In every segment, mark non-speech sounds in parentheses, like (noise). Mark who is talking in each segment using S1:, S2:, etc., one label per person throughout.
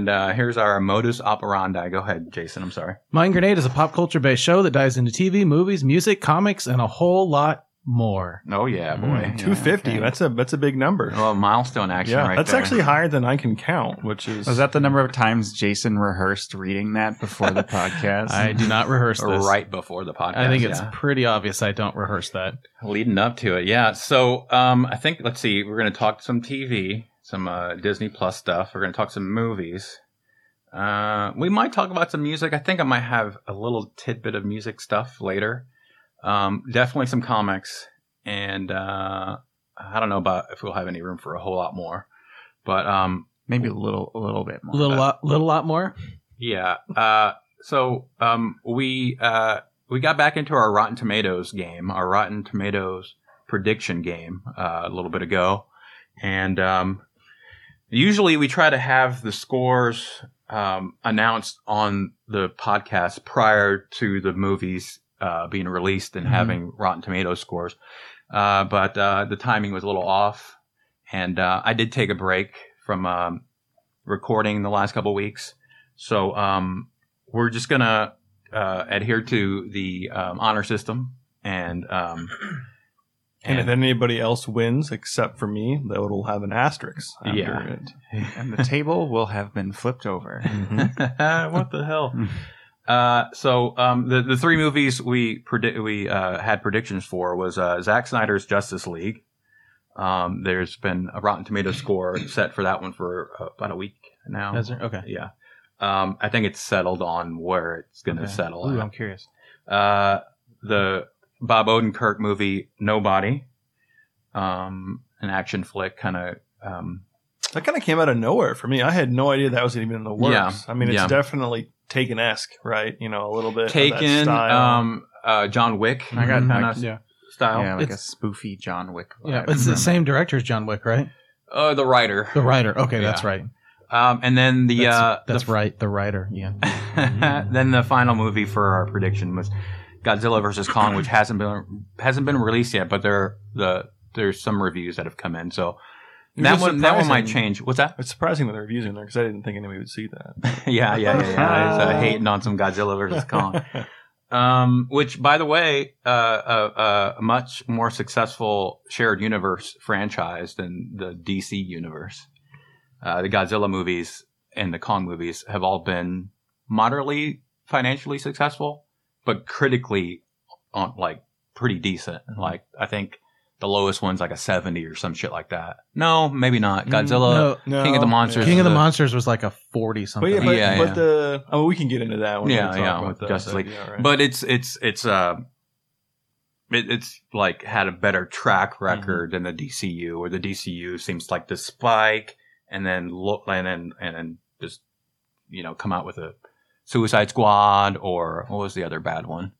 S1: and uh, here's our modus operandi. Go ahead, Jason. I'm sorry.
S2: Mind Grenade is a pop culture based show that dives into TV, movies, music, comics, and a whole lot more.
S1: Oh, yeah, boy.
S3: Mm,
S4: Two fifty.
S3: okay.
S4: That's a that's a big number.
S1: Well, milestone action
S4: yeah,
S1: right
S4: that's
S1: there.
S4: actually higher than I can count, which is
S3: Was that the number of times Jason rehearsed reading that before the (laughs) podcast?
S2: I do not rehearse this.
S1: right before the podcast.
S2: I think it's
S1: yeah.
S2: pretty obvious I don't rehearse that.
S1: leading up to it. Yeah. So um, I think let's see. We're going to talk some TV, some uh, Disney Plus stuff. We're going to talk some movies. Uh, we might talk about some music. I think I might have a little tidbit of music stuff later. Um, definitely some comics, and uh, I don't know about if we'll have any room for a whole lot more. But um,
S3: Maybe a little, a little bit more.
S2: A little lot, little lot more.
S1: Yeah. Uh, so um, we uh, we got back into our Rotten Tomatoes game, our Rotten Tomatoes prediction game, uh, a little bit ago, and um, usually we try to have the scores um, announced on the podcast prior to the movies uh, being released and
S2: Mhm.
S1: having Rotten Tomatoes scores, uh, but uh, the timing was a little off, and uh, I did take a break from um, recording the last couple weeks. So um, we're just gonna uh, adhere to the um, honor system, and um,
S4: and if anybody else wins except for me, that will have an asterisk after
S1: Yeah.
S4: it. (laughs)
S3: and the table will have been flipped over. (laughs)
S1: what the hell? Uh, so um, the the three movies we predict we uh, had predictions for was uh, Zack Snyder's Justice League. Um, there's been a Rotten Tomato score set for that one for uh, about a week now.
S2: Is there? Okay.
S1: Yeah. Um, I think it's settled on where it's going to
S2: Okay.
S1: settle.
S2: Ooh,
S1: at.
S2: I'm curious.
S1: uh, the Bob Odenkirk movie Nobody, um, an action flick, kind of. Um,
S4: That kind of came out of nowhere for me. I had no idea that was even in the works.
S1: Yeah,
S4: I mean, it's
S1: yeah.
S4: definitely Taken esque, right? You know, a little bit of that
S1: Taken,
S4: style.
S1: um, uh, John Wick,
S3: I got-
S1: kind of
S2: Yeah.
S1: style.
S3: yeah, like
S2: It's-
S3: a spoofy John Wick.
S2: Yeah. It's the same director as John Wick, right?
S1: Uh, the writer,
S2: The writer. Okay,
S1: Yeah.
S2: that's right.
S1: um, and then the
S2: that's
S1: uh,
S2: that's
S1: the,
S2: right. The writer. Yeah. (laughs)
S1: then the final movie for our prediction was Godzilla versus Kong, which hasn't been hasn't been released yet, but there the there's some reviews that have come in, so that one that one might change. What's that?
S4: It's surprising with the reviews in there because I didn't think anybody would see that. (laughs)
S1: yeah, yeah, yeah, yeah. Uh, hating on some Godzilla versus Kong. (laughs) Um, which, by the way, uh, uh, uh, a much more successful shared universe franchise than the DC universe. Uh, the Godzilla movies and the Kong movies have all been moderately financially successful, but critically, on like pretty decent. Mm-hmm. Like I think the lowest one's like a seventy or some shit like that. No, maybe not. Mm, Godzilla,
S2: No,
S4: No,
S1: King of the Monsters,
S2: King of the
S1: is a-
S2: Monsters was like a forty
S4: But
S2: something.
S4: yeah, but,
S1: Yeah,
S4: but
S1: yeah.
S4: the oh, we can get into that when
S1: Yeah, yeah,
S4: about
S1: with Justice League.
S4: yeah, right.
S1: but it's it's it's uh it, it's like had a better track mm-hmm. record than the DCU, where the DCU seems like to spike and then look and then and then just you know come out with a Suicide Squad or what was the other bad one?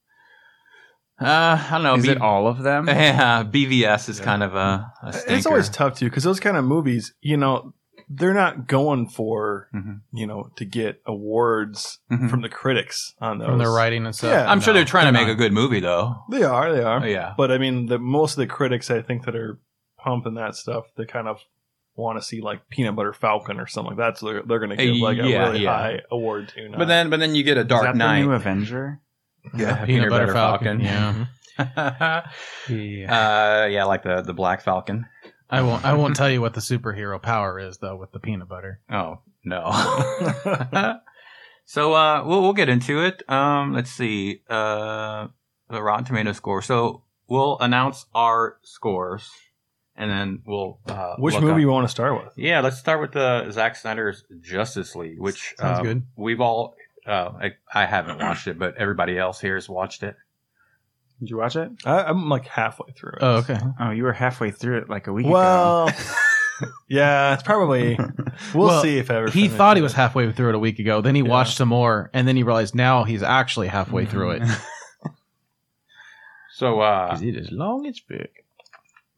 S1: Uh, I don't know.
S3: Is
S1: B-
S3: it all of them? (laughs)
S1: Yeah, BVS is
S4: Yeah.
S1: kind of a, a
S4: it's always tough too because those kind of movies, you know, they're not going for
S1: Mhm.
S4: you know to get awards
S1: Mhm.
S4: from the critics on those.
S2: from their writing and stuff.
S4: Yeah.
S1: I'm sure they're trying to make
S2: not.
S1: a good movie though.
S4: They are, they are.
S1: Yeah.
S4: But I mean, the most of the critics I think that are pumping that stuff, they kind of want to see like Peanut Butter Falcon or something like that. So they're, they're going to give like a
S1: Yeah,
S4: really
S1: yeah.
S4: high award to. not-
S1: But then but then you get a
S3: Is
S1: Dark
S3: that
S1: Knight.
S3: the new Avenger? (laughs)
S1: yeah,
S2: Peanut Butter Falcon, (laughs) yeah.
S1: uh,
S2: Yeah.
S1: yeah, like the the Black Falcon.
S2: I won't. I won't tell you what the superhero power is though with the peanut butter.
S1: Oh no. (laughs) so uh, we'll we'll get into it. Um, let's see uh, the Rotten Tomato score. So we'll announce our scores, and then we'll uh,
S4: Which movie
S1: up-
S4: you want to start with?
S1: Yeah, let's start with the Zack Snyder's Justice League, which
S2: Sounds
S1: uh,
S2: good.
S1: We've all. Uh, I, I haven't watched it, but everybody else here has watched it.
S3: Did you watch it?
S4: I, I'm like halfway through it.
S2: Oh, okay.
S3: Oh, you were halfway through it like a week ago.
S4: Well, (laughs) (laughs) yeah, it's probably. (laughs) We'll,
S2: Well,
S4: see if ever.
S2: He
S4: finish
S2: thought he was halfway through it a week ago. Then he
S4: Yeah.
S2: watched some more, and then he realized now he's actually halfway through it.
S1: So uh,
S2: it is long as big.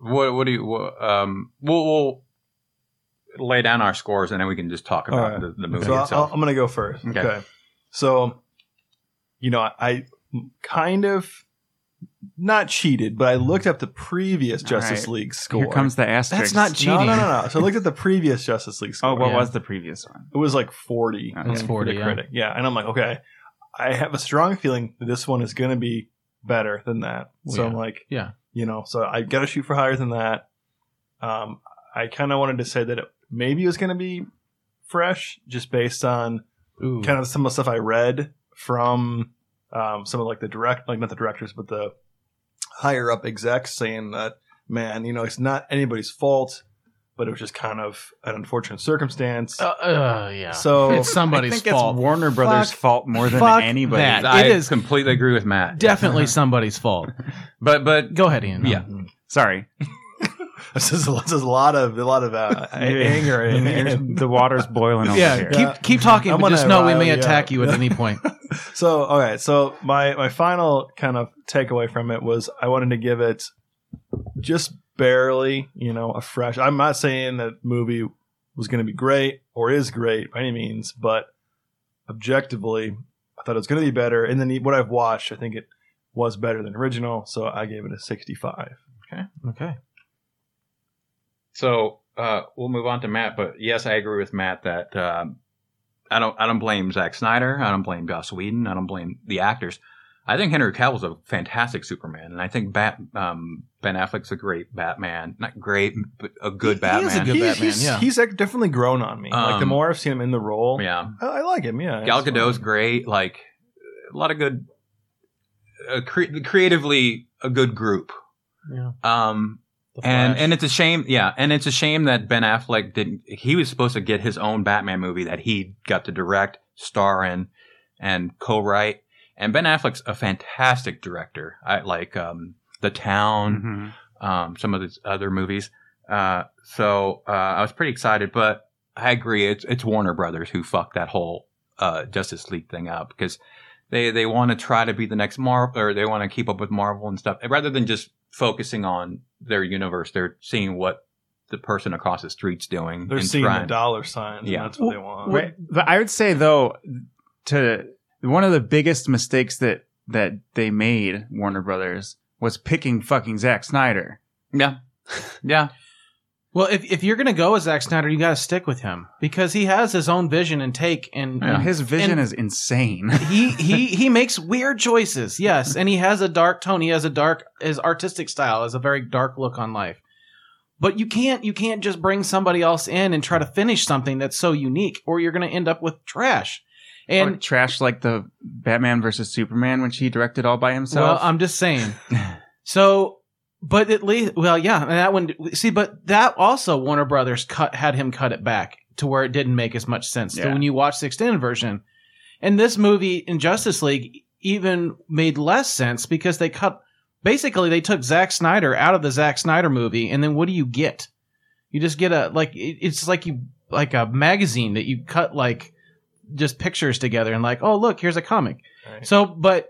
S1: What what do you what, um we'll, we'll lay down our scores and then we can just talk about
S4: All right.
S1: the, the movie
S4: So I'll,
S1: itself.
S4: I'm going to go first.
S1: Okay.
S4: Okay. So, you know, I kind of not cheated, but I looked up the previous
S3: All
S4: Justice
S3: right.
S4: League score.
S3: Here comes the asterisk.
S2: That's not cheating.
S4: no, no, no. (laughs) So I looked at the previous Justice League score.
S3: Oh, what
S2: Yeah.
S3: was the previous one?
S4: It was like 40.
S3: It's
S4: for
S2: 40, yeah.
S4: critic. Yeah. And I'm like, okay, I have a strong feeling that this one is going to be better than that. So
S2: Yeah.
S4: I'm like,
S2: Yeah.
S4: You know, so I got to shoot for higher than that. Um, I kind of wanted to say that it, maybe it was going to be fresh just based on
S2: Ooh.
S4: kind of some of the stuff I read from um, some of like the direct, like not the directors, but the higher up execs saying that, man, you know, it's not anybody's fault, but it was just kind of an unfortunate circumstance.
S2: Uh, uh, yeah.
S4: So (laughs)
S2: it's somebody's
S3: I think
S2: fault.
S3: it's Warner Brothers'
S2: Fuck-
S3: fault more than
S2: fuck
S3: anybody.
S2: that.
S1: I
S2: It is-
S1: completely agree with Matt.
S2: Definitely (laughs) somebody's fault.
S1: But but
S2: Go ahead, Ian.
S1: Yeah.
S3: Sorry, (laughs)
S4: this is, this is a lot of a lot of uh, anger and, and
S3: the water's boiling over
S2: Yeah,
S3: here.
S2: keep
S4: Yeah.
S2: keep talking,
S4: I'm
S2: but just
S4: gonna
S2: know we may
S4: you
S2: attack
S4: up.
S2: you at any point.
S4: so okay so my my final kind of takeaway from it was i wanted to give it just barely you know a fresh i'm not saying that movie was going to be great or is great by any means but objectively i thought it was going to be better and then what i've watched i think it was better than original so i gave it a 65
S2: Okay. Okay.
S1: So uh, we'll move on to Matt, but yes, I agree with Matt that um, I don't I don't blame Zack Snyder, I don't blame Joss Whedon, I don't blame the actors. I think Henry Cavill's a fantastic Superman, and I think Bat, um, Ben Affleck's a great Batman. Not great, but a good
S2: He
S1: Batman.
S2: is a good
S4: He-
S2: Batman,
S4: he's,
S2: yeah.
S4: he's like definitely grown on me like the
S1: Um,
S4: more i've seen him in the role
S1: yeah,
S4: I, I like him yeah
S1: Gal Gadot's great. Like a lot of good, uh, cre- creatively a good group.
S2: Yeah.
S1: Um, and and it's a shame, yeah, and it's a shame that Ben Affleck didn't. He was supposed to get his own Batman movie that he got to direct, star in, and co-write. And Ben Affleck's a fantastic director. I like um, The Town,
S3: Mhm.
S1: um, some of his other movies. Uh, so uh, I was pretty excited, but I agree. It's it's Warner Brothers who fucked that whole uh, Justice League thing up because they they want to try to be the next Marvel or they want to keep up with Marvel and stuff rather than just focusing on their universe. They're seeing what the person across the street's doing.
S4: they're
S1: and
S4: seeing
S1: trying-
S4: the dollar signs
S1: Yeah.
S4: and that's what they want
S3: Right. But I would say though, to one of the biggest mistakes that that they made, Warner Brothers, was picking fucking Zack Snyder.
S1: Yeah, yeah.
S2: Well, if, if you're gonna go with Zack Snyder, you got to stick with him because he has his own vision and take, and,
S1: Yeah.
S2: and
S3: His vision
S2: And-
S3: is insane. (laughs)
S2: he (laughs) he he makes weird choices. Yes, and he has a dark tone. He has a dark his artistic style has a very dark look on life. But you can't you can't just bring somebody else in and try to finish something that's so unique, or you're gonna end up with trash.
S3: And trash like the Batman versus Superman, which he directed all by himself. well.
S2: I'm just saying. (laughs) So, but at least, well, yeah, and that one. See, but that also Warner Brothers cut had him cut it back to where it didn't make as much sense. So when you watch the extended version, and this movie in Justice League even made less sense because they cut. Basically, they took Zack Snyder out of the Zack Snyder movie, and then what do you get? You just get a like it's like you like a magazine that you cut like just pictures together and like oh look here's a comic.
S4: Right.
S2: So, but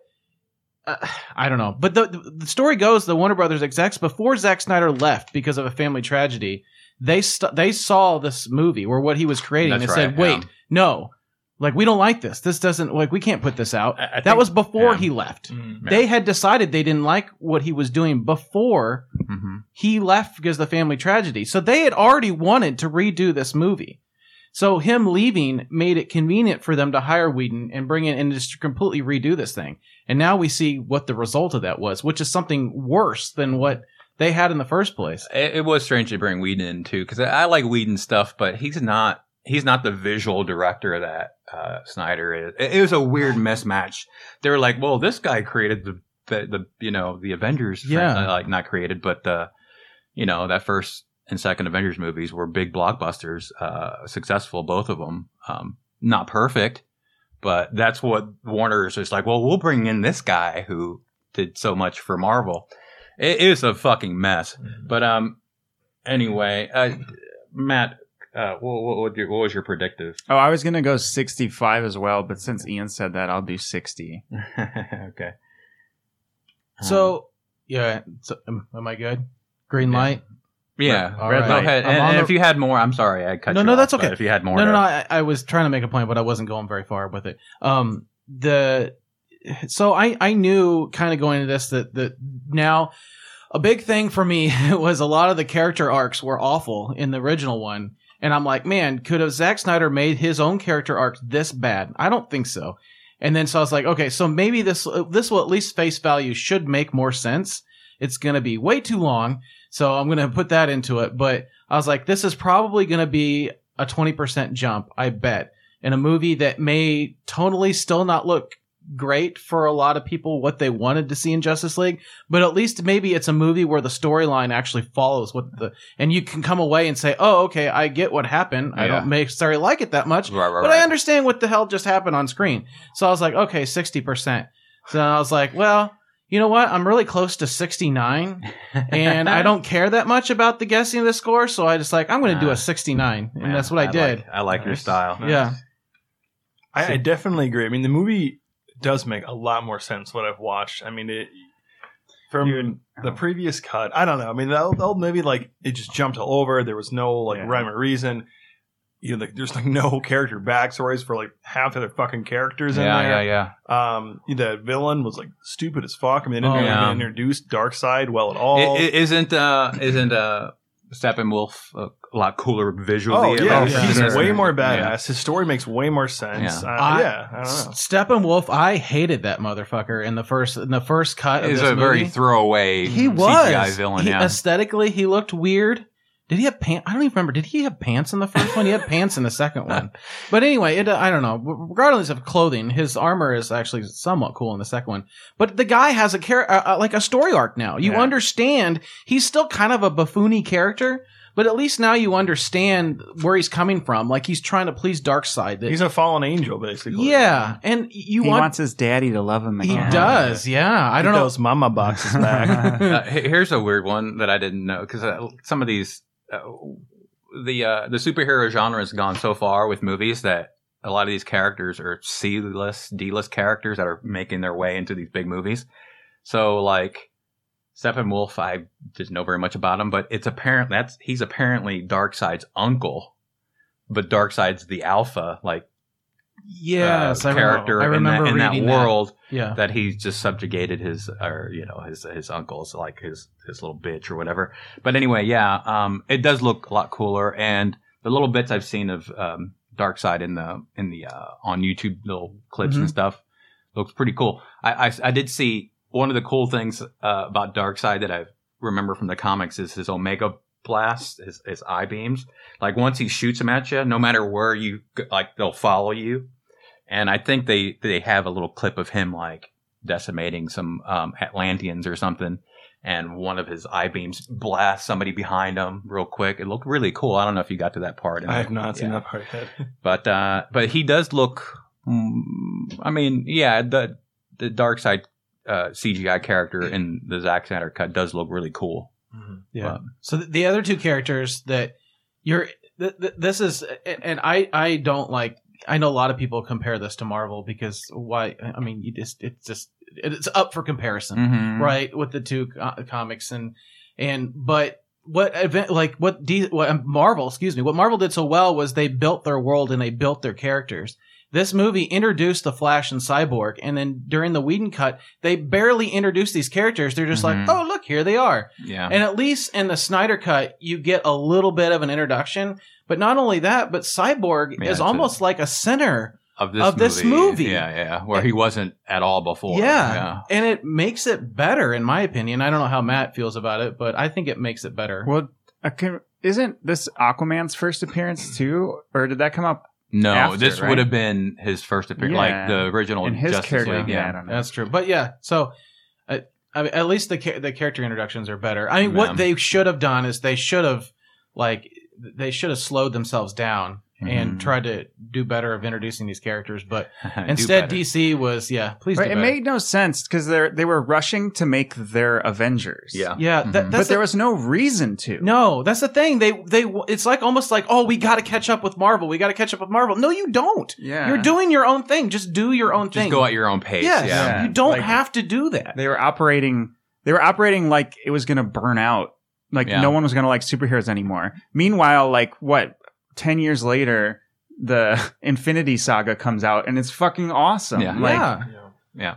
S2: uh, I don't know. But the, the story goes the Warner Brothers execs before Zack Snyder left because of a family tragedy, they st- they saw this movie or what he was creating
S1: That's
S2: and
S1: right,
S2: said, "Wait,
S1: yeah.
S2: no, like we don't like this. This doesn't like we can't put this out."
S1: I- I
S2: that
S1: think-
S2: was before
S1: yeah.
S2: he left.
S4: Mm.
S2: They had decided they didn't like what he was doing before
S1: hmm
S2: he left because of the family tragedy. So they had already wanted to redo this movie. So him leaving made it convenient for them to hire Whedon and bring in and just completely redo this thing. And now we see what the result of that was, which is something worse than what they had in the first place.
S1: It, it was strange to bring Whedon in too, because I, I like Whedon stuff, but he's not he's not the visual director that uh, Snyder is. It, it was a weird (sighs) mismatch. They were like, "Well, this guy created the the, the you know the Avengers,
S2: Yeah.
S1: uh, like not created, but the you know that first and second Avengers movies were big blockbusters, uh, successful both of them. Um, not perfect, but that's what Warner is just like. Well, we'll bring in this guy who did so much for Marvel. It is a fucking mess. But um, anyway, uh, Matt, uh, what, what, what, was your predictive?
S3: oh, I was gonna go sixty-five as well, but since Ian said that, I'll do sixty. (laughs)
S1: okay.
S2: So, yeah, so, um, am I good? Green light?
S1: yeah,
S2: All
S1: go
S2: right.
S1: ahead.
S2: I'm
S1: And,
S2: on
S1: and
S2: the-
S1: if you had more, I'm sorry, I cut
S2: No,
S1: you
S2: no,
S1: off,
S2: that's
S1: but
S2: okay.
S1: If you had more,
S2: No, no,
S1: to-
S2: no. I, I was trying to make a point, but I wasn't going very far with it. Um, the so I I knew kind of going into this that that now a big thing for me (laughs) was a lot of the character arcs were awful in the original one. And I'm like, man, could have Zack Snyder made his own character arc this bad? I don't think so. And then so I was like, okay, so maybe this this will at least face value should make more sense. It's gonna be way too long, so I'm gonna put that into it. But I was like, this is probably gonna be a 20% jump, I bet, in a movie that may tonally still not look great for a lot of people what they wanted to see in Justice League, but at least maybe it's a movie where the storyline actually follows what the and you can come away and say, "Oh, okay, I get what happened. I don't necessarily like it that much,
S1: Right, right,
S2: but
S1: right.
S2: I understand what the hell just happened on screen." So I was like, "Okay, 60%." So I was like, "Well, you know what? I'm really close to 69 and I don't (laughs) care that much about the guessing of the score, so I just like I'm going to do a 69." And
S1: Man,
S2: that's what I, did.
S1: Like, I like your
S3: Nice.
S1: style.
S2: Yeah.
S4: I, I definitely agree. I mean, the movie does make a lot more sense what I've watched. I mean, it from
S3: Dude.
S4: the previous cut. I don't know. I mean, the old, the old movie like it just jumped all over. There was no like
S3: Yeah.
S4: rhyme or reason. You know, like, there's like no character backstories for like half of the fucking characters in
S1: Yeah,
S4: there.
S1: yeah, yeah. Yeah.
S4: Um, the villain was like stupid as fuck. I mean, they didn't
S2: Oh,
S4: even
S1: yeah.
S4: introduce Darkseid well at all.
S1: I- i- isn't uh isn't uh Steppenwolf a lot cooler visually?
S4: oh yeah,
S2: yeah.
S4: he's
S2: Yeah.
S4: way more
S1: Yeah.
S4: badass. His story makes way more sense.
S1: Yeah.
S4: Uh,
S2: I-
S4: yeah, I don't know.
S2: Steppenwolf, I hated that motherfucker in the first in the first cut. Of
S1: He's
S2: this
S1: a very throwaway
S2: he was
S1: CGI villain.
S2: He-
S1: yeah.
S2: Aesthetically, he looked weird. Did he have pants? I don't even remember. Did he have pants in the first one? He had pants in the second one. (laughs) But anyway, it, I don't know. Regardless of clothing, his armor is actually somewhat cool in the second one. But the guy has a char- uh, uh, like a story arc now. You
S3: Yeah.
S2: understand he's still kind of a buffoony character, but at least now you understand where he's coming from. Like he's trying to please Darkseid. That-
S4: He's a fallen angel, basically.
S2: yeah, and you
S3: he
S2: want
S3: wants his daddy to love him
S2: he does. Yeah, I don't know.
S4: those mama boxes back. (laughs)
S1: uh, here's a weird one that I didn't know because uh, some of these the uh, the superhero genre has gone so far with movies that a lot of these characters are C list, D list characters that are making their way into these big movies. So like Steppenwolf, I didn't know very much about him, but it's apparent that's he's apparently Darkseid's uncle, but Darkseid's the alpha like
S2: Yes,
S1: uh,
S2: I
S1: character
S2: remember, I remember
S1: in, that, in that world
S2: Yeah.
S1: that he just subjugated his or you know his his uncles like his his little bitch or whatever. But anyway, yeah, um, it does look a lot cooler, and the little bits I've seen of um, Darkseid in the in the uh, on YouTube little clips and
S2: Mhm.
S1: stuff looks pretty cool. I, I I did see one of the cool things uh, about Darkseid that I remember from the comics is his Omega blast, his his eye beams. Like once he shoots them at you, no matter where you like, they'll follow you. And I think they they have a little clip of him like decimating some um, Atlanteans or something, and one of his eye beams blasts somebody behind him real quick. It looked really cool. I don't know if you got to that part.
S4: I have not seen that part yet. (laughs)
S1: but uh, but he does look. mm, I mean, yeah, the the Darkseid uh, CGI character in the Zack Snyder cut does look really cool.
S2: Yeah.
S1: But-
S2: So the other two characters that you're th- th- this is and I I don't like I know a lot of people compare this to Marvel because why I mean you just it's just it's up for comparison
S1: Mhm.
S2: right with the two co- comics and and but what event like what D, what um, Marvel excuse me what Marvel did so well was they built their world and they built their characters. This movie introduced the Flash and Cyborg, and then during the Whedon cut, they barely introduced these characters. They're just
S1: Mhm.
S2: like, "Oh, look, here they are."
S1: Yeah.
S2: And at least in the Snyder cut, you get a little bit of an introduction. But not only that, but Cyborg
S1: Yeah,
S2: is
S1: it's a-
S2: almost like a center.
S1: of this
S2: of this movie.
S1: Yeah, yeah, where he wasn't at all before.
S2: Yeah. And it makes it better, in my opinion. I don't know how Matt feels about it, but I think it makes it better.
S3: Well, I can, isn't this Aquaman's first appearance too, or did that come up
S1: No,
S3: After,
S1: this
S3: right?
S1: would have been his first appearance,
S3: Yeah.
S1: like the original
S3: in his
S1: Justice
S3: character?
S1: League.
S3: Yeah, I
S1: Yeah.
S3: don't know.
S2: That's true. But yeah, so uh, I mean, at least the cha- the character introductions are better. I mean,
S1: Yeah.
S2: what they should have done is they should have like they should have slowed themselves down and
S1: Mhm.
S2: tried to do better of introducing these characters. But (laughs) instead,
S1: better.
S2: DC was yeah, please
S3: Right,
S2: do
S3: it made no sense because they they were rushing to make their Avengers.
S1: Yeah.
S2: yeah, that,
S1: Mhm.
S2: that's
S3: but there was no reason to.
S2: No, that's the thing. They they it's like almost like oh we got to catch up with Marvel. We got to catch up with Marvel. No, you don't.
S3: Yeah,
S2: You're doing your own thing. Just do your own thing.
S1: Just
S2: thing.
S1: go at your own pace.
S2: Yes,
S1: Yeah.
S3: Yeah.
S2: you don't
S3: Like-
S2: have to do that.
S3: They were operating. They were operating like it was going to burn out. Like
S1: Yeah.
S3: no one was going to like superheroes anymore. Meanwhile, like what? Ten years later, the (laughs) Infinity Saga comes out and it's fucking awesome.
S1: Yeah.
S3: Like,
S2: yeah,
S4: Yeah.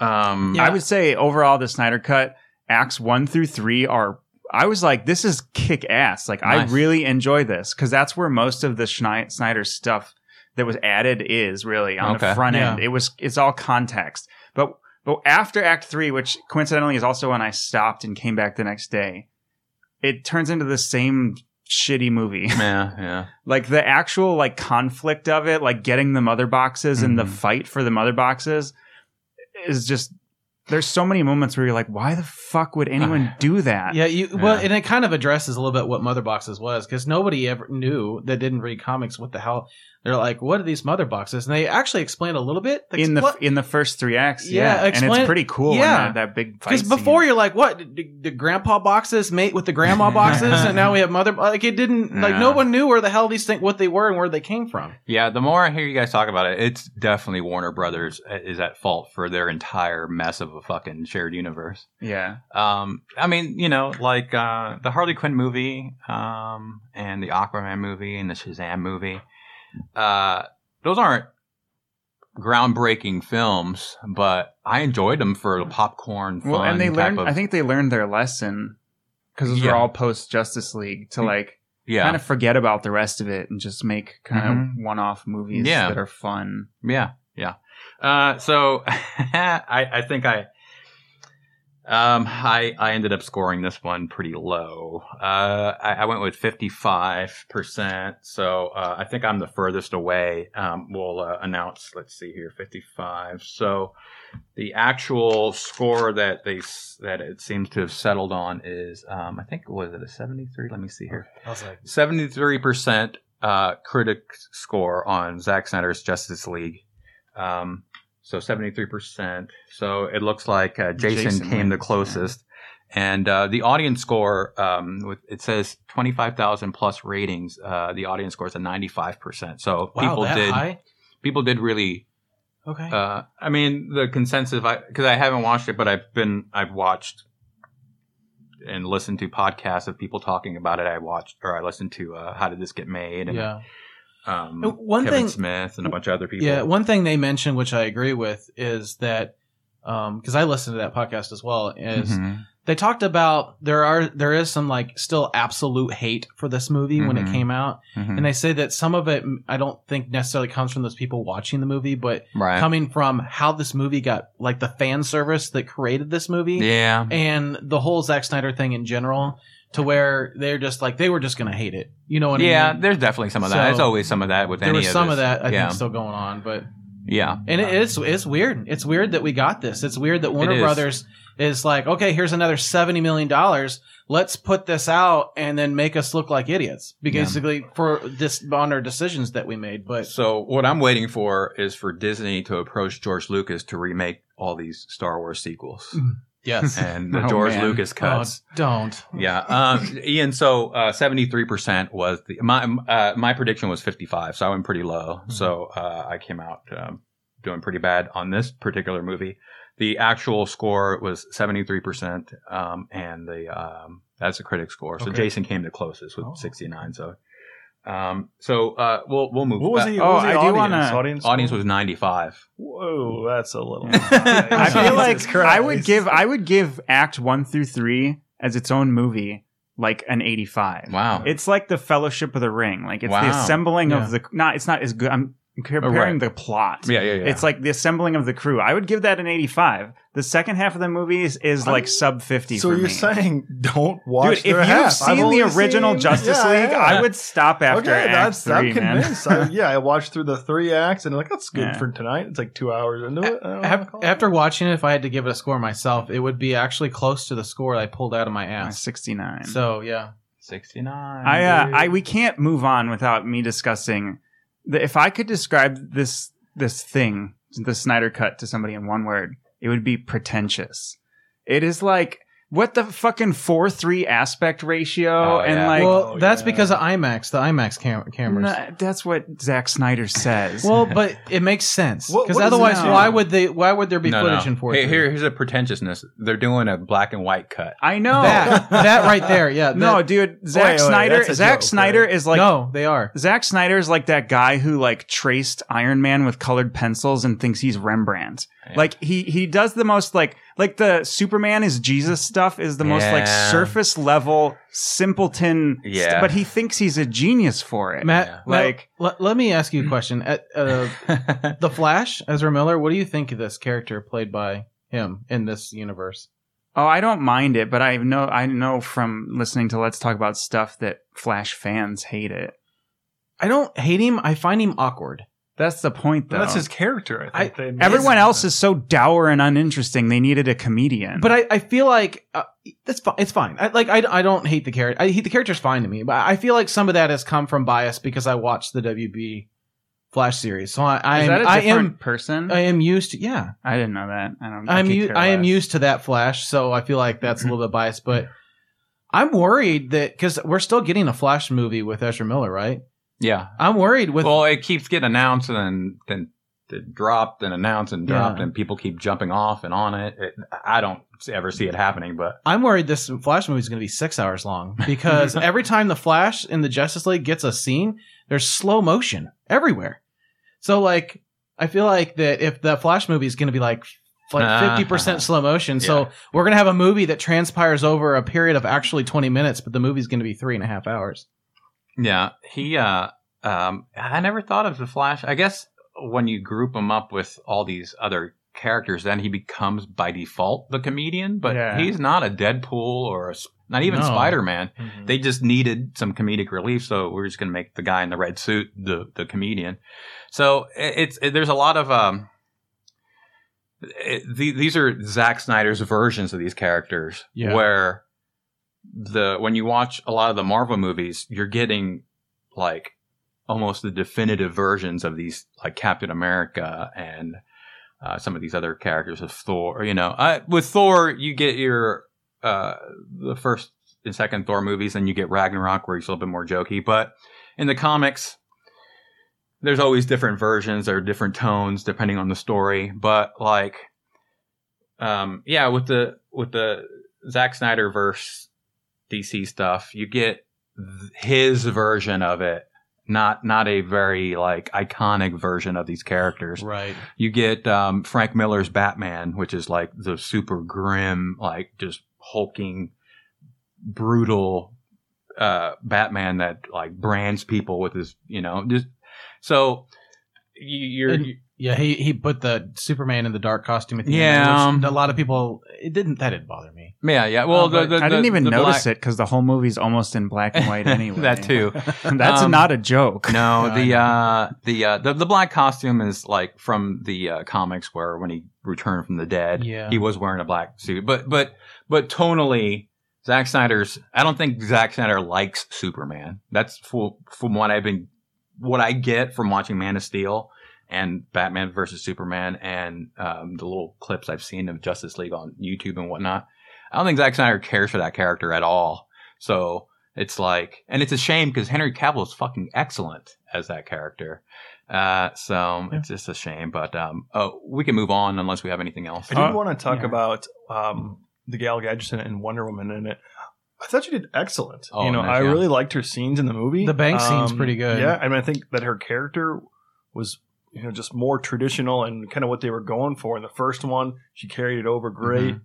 S1: Um,
S2: Yeah.
S3: I would say overall the Snyder Cut acts one through three are. I was like, this is kick ass. Like I really enjoy this because that's where most of the Schneid- Snyder stuff that was added is really on
S1: Okay.
S3: the front
S2: Yeah.
S3: end. It was it's all context. But but after Act Three, which coincidentally is also when I stopped and came back the next day, it turns into the same shitty movie. (laughs)
S1: yeah, yeah.
S3: like the actual like conflict of it, like getting the mother boxes and the
S1: Mhm.
S3: fight for the mother boxes is just there's so many moments where you're like, why the fuck would anyone (sighs) do that?
S2: Yeah, you well,
S1: Yeah.
S2: and it kind of addresses a little bit what Mother Boxes was because nobody ever knew that didn't read comics what the hell. They're like, what are these Mother Boxes? And they actually explain a little bit Like,
S3: In the
S2: what-
S3: in the first three acts,
S2: Yeah,
S3: yeah, and it's pretty cool.
S2: yeah.
S3: Yeah, that, that big.
S2: Because before
S3: scene.
S2: you're like, what? Did, did grandpa boxes mate with the grandma boxes, and now we have mother? Like it didn't. (laughs) Like
S1: Yeah.
S2: no one knew where the hell these things, what they were, and where they came from.
S1: Yeah, the more I hear you guys talk about it, it's definitely Warner Brothers uh, is at fault for their entire mess of a fucking shared universe.
S3: yeah,
S1: Um, I mean, you know, like uh, the Harley Quinn movie, um, and the Aquaman movie and the Shazam movie. Uh, those aren't groundbreaking films, but I enjoyed them for the popcorn fun.
S3: well, and they learned.
S1: Of,
S3: I think they learned their lesson because those
S1: Yeah.
S3: were all post Justice League to
S1: Mm.
S3: like
S1: yeah,
S3: kind of forget about the rest of it and just make kind
S1: Mhm.
S3: of one off movies
S1: Yeah.
S3: that are fun.
S1: Yeah, yeah. Uh, so (laughs) I, I think I, um, I, I ended up scoring this one pretty low. Uh, I, I went with fifty-five percent. So uh, I think I'm the furthest away. Um, we'll uh, announce. Let's see here, fifty-five. So the actual score that they that it seems to have settled on is, um, I think was it a seventy-three? Let me see here.
S2: I like,
S1: Seventy-three percent uh, critic score on Zack Snyder's Justice League. Um, so seventy-three percent. So it looks like uh, Jason,
S3: Jason
S1: came the closest, and uh, the audience score. Um, with, it says twenty-five thousand plus ratings. Uh, the audience score is a ninety-five percent. So
S2: wow,
S1: people did
S2: high?
S1: people did really.
S2: Okay.
S1: Uh, I mean, the consensus because I haven't watched it, but I've been I've watched and listened to podcasts of people talking about it. I watched or I listened to uh, How Did This Get Made and
S2: yeah.
S1: Um,
S2: one
S1: Kevin
S2: thing-
S1: Smith and a bunch of other people.
S2: Yeah, one thing they mentioned, which I agree with, is that because I listened to that podcast as well, is
S1: Mhm.
S2: they talked about there are there is some like still absolute hate for this movie when it
S1: Mhm.
S2: came out,
S1: Mhm.
S2: and they say that some of it I don't think necessarily comes from those people watching the movie, but
S1: right.
S2: coming from how this movie got like the fan service that created this movie
S1: yeah.
S2: and the whole Zack Snyder thing in general. To where they're just like they were just gonna hate it, you know what I mean?
S1: Yeah, there's definitely some of that.
S2: So,
S1: There's always some of that with
S2: There
S1: any
S2: was
S1: of
S2: some
S1: this.
S2: of that I
S1: yeah.
S2: think still going on, but
S1: yeah.
S2: and it is it's weird. It's weird that we got this. It's weird that Warner
S1: is.
S2: Brothers is like, okay, here's another seventy million dollars. Let's put this out and then make us look like idiots, basically for this on our decisions that we made. But
S1: So what I'm waiting for is for Disney to approach George Lucas to remake all these Star Wars sequels mm-hmm.
S2: Yes, (laughs)
S1: and the
S3: Oh,
S1: George
S3: man.
S1: Lucas
S2: oh,
S1: cuts.
S2: don't.
S1: Yeah, um, Ian. So seventy three percent was the my uh, my prediction was fifty five, so I went pretty low.
S2: Mm-hmm.
S1: So uh, I came out um, doing pretty bad on this particular movie. The actual score was seventy three percent, um, and the um, that's a critic score. So
S2: Okay.
S1: Jason came the closest with
S4: Oh.
S1: sixty nine. So, um, so uh, we'll we'll move.
S4: What was the,
S3: Oh,
S4: what was the
S3: I do
S4: audience?
S3: wanna-
S4: audience?
S1: Audience was ninety five.
S4: Whoa, that's a little. (laughs)
S3: I feel like
S4: Jesus
S3: I would give I would give Act one through three as its own movie like an eighty five.
S1: Wow.
S3: It's like the Fellowship of the Ring. Like it's the assembling
S2: Yeah.
S3: of the not. It's not as good. I'm comparing
S1: right.
S3: the plot.
S1: yeah, yeah, yeah.
S3: It's like the assembling of the crew. I would give that an 85. The second half of the movie is, is like
S4: I'm-
S3: sub 50
S4: So
S3: for
S4: you're
S3: me.
S4: saying don't watch
S3: Dude, if you've
S4: half.
S3: Seen the original
S4: seen-
S3: Justice
S4: Yeah,
S3: League,
S4: yeah.
S3: I would stop after
S4: okay,
S3: Act
S4: that's
S3: three,
S4: I'm
S3: man.
S4: convinced. I, yeah, I watched through the three acts and I'm like that's good
S3: Yeah.
S4: for tonight. It's like two hours into it. I don't know how to
S2: Af-
S4: call it.
S2: After watching it, if I had to give it a score myself, it would be actually close to the score I pulled out of my ass.
S3: 69.
S2: So yeah,
S1: sixty nine.
S3: I, uh, I, we can't move on without me discussing the, if I could describe this, this thing, the Snyder cut to somebody in one word, it would be pretentious. It is like what the fucking four three aspect ratio
S1: Oh,
S3: and
S1: yeah.
S3: like
S2: well,
S4: Oh,
S2: that's
S4: yeah.
S2: because of IMAX, the IMAX cam- cameras.
S3: Nah, that's what Zack Snyder says. (laughs)
S2: Well, but it makes sense because otherwise,
S3: it
S2: why would they? Why would there be
S1: No,
S2: footage
S1: no.
S2: in 4
S1: Hey, here, here's a pretentiousness. They're doing a black and white cut.
S3: I know
S2: that that right there, yeah. (laughs)
S3: no, dude. Zack
S4: wait,
S3: Snyder.
S4: that's a
S3: Zack
S4: joke,
S3: Snyder
S4: right?
S3: is like
S2: no, they are.
S3: Zack Snyder is like that guy who like traced Iron Man with colored pencils and thinks he's Rembrandt.
S1: Yeah.
S3: Like he he does the most like like the Superman is Jesus stuff is the most like
S1: Yeah.
S3: surface level simpleton. st-
S1: Yeah.
S3: but he thinks he's a genius for it.
S2: Matt,
S1: Yeah.
S2: Matt,
S3: Like-
S2: let, let me ask you a question. At, uh, (laughs) the Flash, Ezra Miller. What do you think of this character played by him in this universe?
S3: Oh, I don't mind it, but I know I know from listening to Let's Talk About Stuff that Flash fans hate it.
S2: I don't hate him. I find him awkward.
S3: That's the point, though.
S4: That's his character. I think. They made
S3: Everyone else is so dour and uninteresting. They needed a comedian.
S2: But I, I feel like uh, that's fine. It's fine. I, like I, I don't hate the character. I, he, the character's fine to me, but I feel like some of that has come from bias because I watched the WB Flash series. So I, I
S3: is
S2: am,
S3: that a
S2: I
S3: different
S2: am,
S3: person?
S2: I am used to. Yeah,
S3: I didn't know that. I don't. I
S2: I'm
S3: could
S2: u-
S3: care
S2: I am
S3: less.
S2: used to that Flash, so I feel like that's a little bit biased. But (clears throat) I'm worried that because we're still getting a Flash movie with Ezra Miller, right?
S1: Yeah.
S2: I'm worried with.
S1: well, it keeps getting announced and then then dropped and announced and dropped,
S2: Yeah.
S1: and people keep jumping off and on it. it I don't ever see it happening, but
S2: I'm worried this Flash movie is going to be six hours long (laughs) because every time the Flash in the Justice League gets a scene, there's slow motion everywhere. So like, I feel like that if the Flash movie is going to be like like (laughs)
S1: Uh-huh.
S2: 50% slow motion, so we're going to have a movie that transpires over a period of actually 20 minutes, but the movie's going to be three and a half hours.
S1: Yeah, he. uh um I never thought of the Flash. I guess when you group him up with all these other characters, then he becomes by default the comedian. But
S3: Yeah.
S1: he's not a Deadpool or a, not even
S2: No.
S1: Spider Man.
S4: Mhm.
S1: They just needed some comedic relief, so we're just gonna make the guy in the red suit the the comedian. So it- it's it, there's a lot of um. It, the, these are Zack Snyder's versions of these characters,
S2: Yeah.
S1: where the when you watch a lot of the Marvel movies, you're getting like almost the definitive versions of these, like Captain America and uh, some of these other characters of Thor. You know, I, with Thor, you get your uh, the first and second Thor movies, and you get Ragnarok, where he's a little bit more jokey. But in the comics, there's always different versions or different tones depending on the story. But like, um, yeah, with the with the Zack Snyder verse DC stuff, you get his version of it, not not a very like iconic version of these characters.
S2: Right.
S1: You get um, Frank Miller's Batman, which is like the super grim, like just hulking, brutal uh, Batman that like brands people with his, you know, just so you, you're.
S2: And- Yeah, he, he put the Superman in the dark costume at the
S1: Yeah,
S2: end. which
S1: um,
S2: a lot of people it didn't that didn't bother me.
S1: yeah, yeah. Well,
S2: Uh,
S1: the, the,
S3: I didn't
S1: the-
S3: even
S1: the
S3: notice
S1: black-
S3: it because the whole movie's almost in black and white (laughs) anyway.
S1: that too. (laughs)
S3: That's
S1: Um,
S3: not a joke.
S1: No, (laughs) the uh, the uh, the the black costume is like from the uh, comics where when he returned from the dead,
S2: Yeah.
S1: he was wearing a black suit. But but but tonally, Zack Snyder's. I don't think Zack Snyder likes Superman. That's for, from what I've been, what I get from watching Man of Steel and Batman versus Superman and um, the little clips I've seen of Justice League on YouTube and whatnot. I don't think Zack Snyder cares for that character at all. So it's like, and it's a shame because Henry Cavill is fucking excellent as that character. Uh, so it's just a shame, but um, oh, we can move on unless we have anything else.
S4: I did
S3: Uh,
S4: want to talk
S3: yeah.
S4: about um, the Gal Gadot and Wonder Woman in it. I thought she did excellent.
S1: Oh,
S4: you know,
S1: nice,
S4: I
S1: yeah.
S4: really liked her scenes in the movie. Um,
S2: The bank scene's pretty good.
S4: Yeah, I mean, I think that her character was, you know, just more traditional and kind of what they were going for. In the first one, she carried it over great,
S1: Mm-hmm.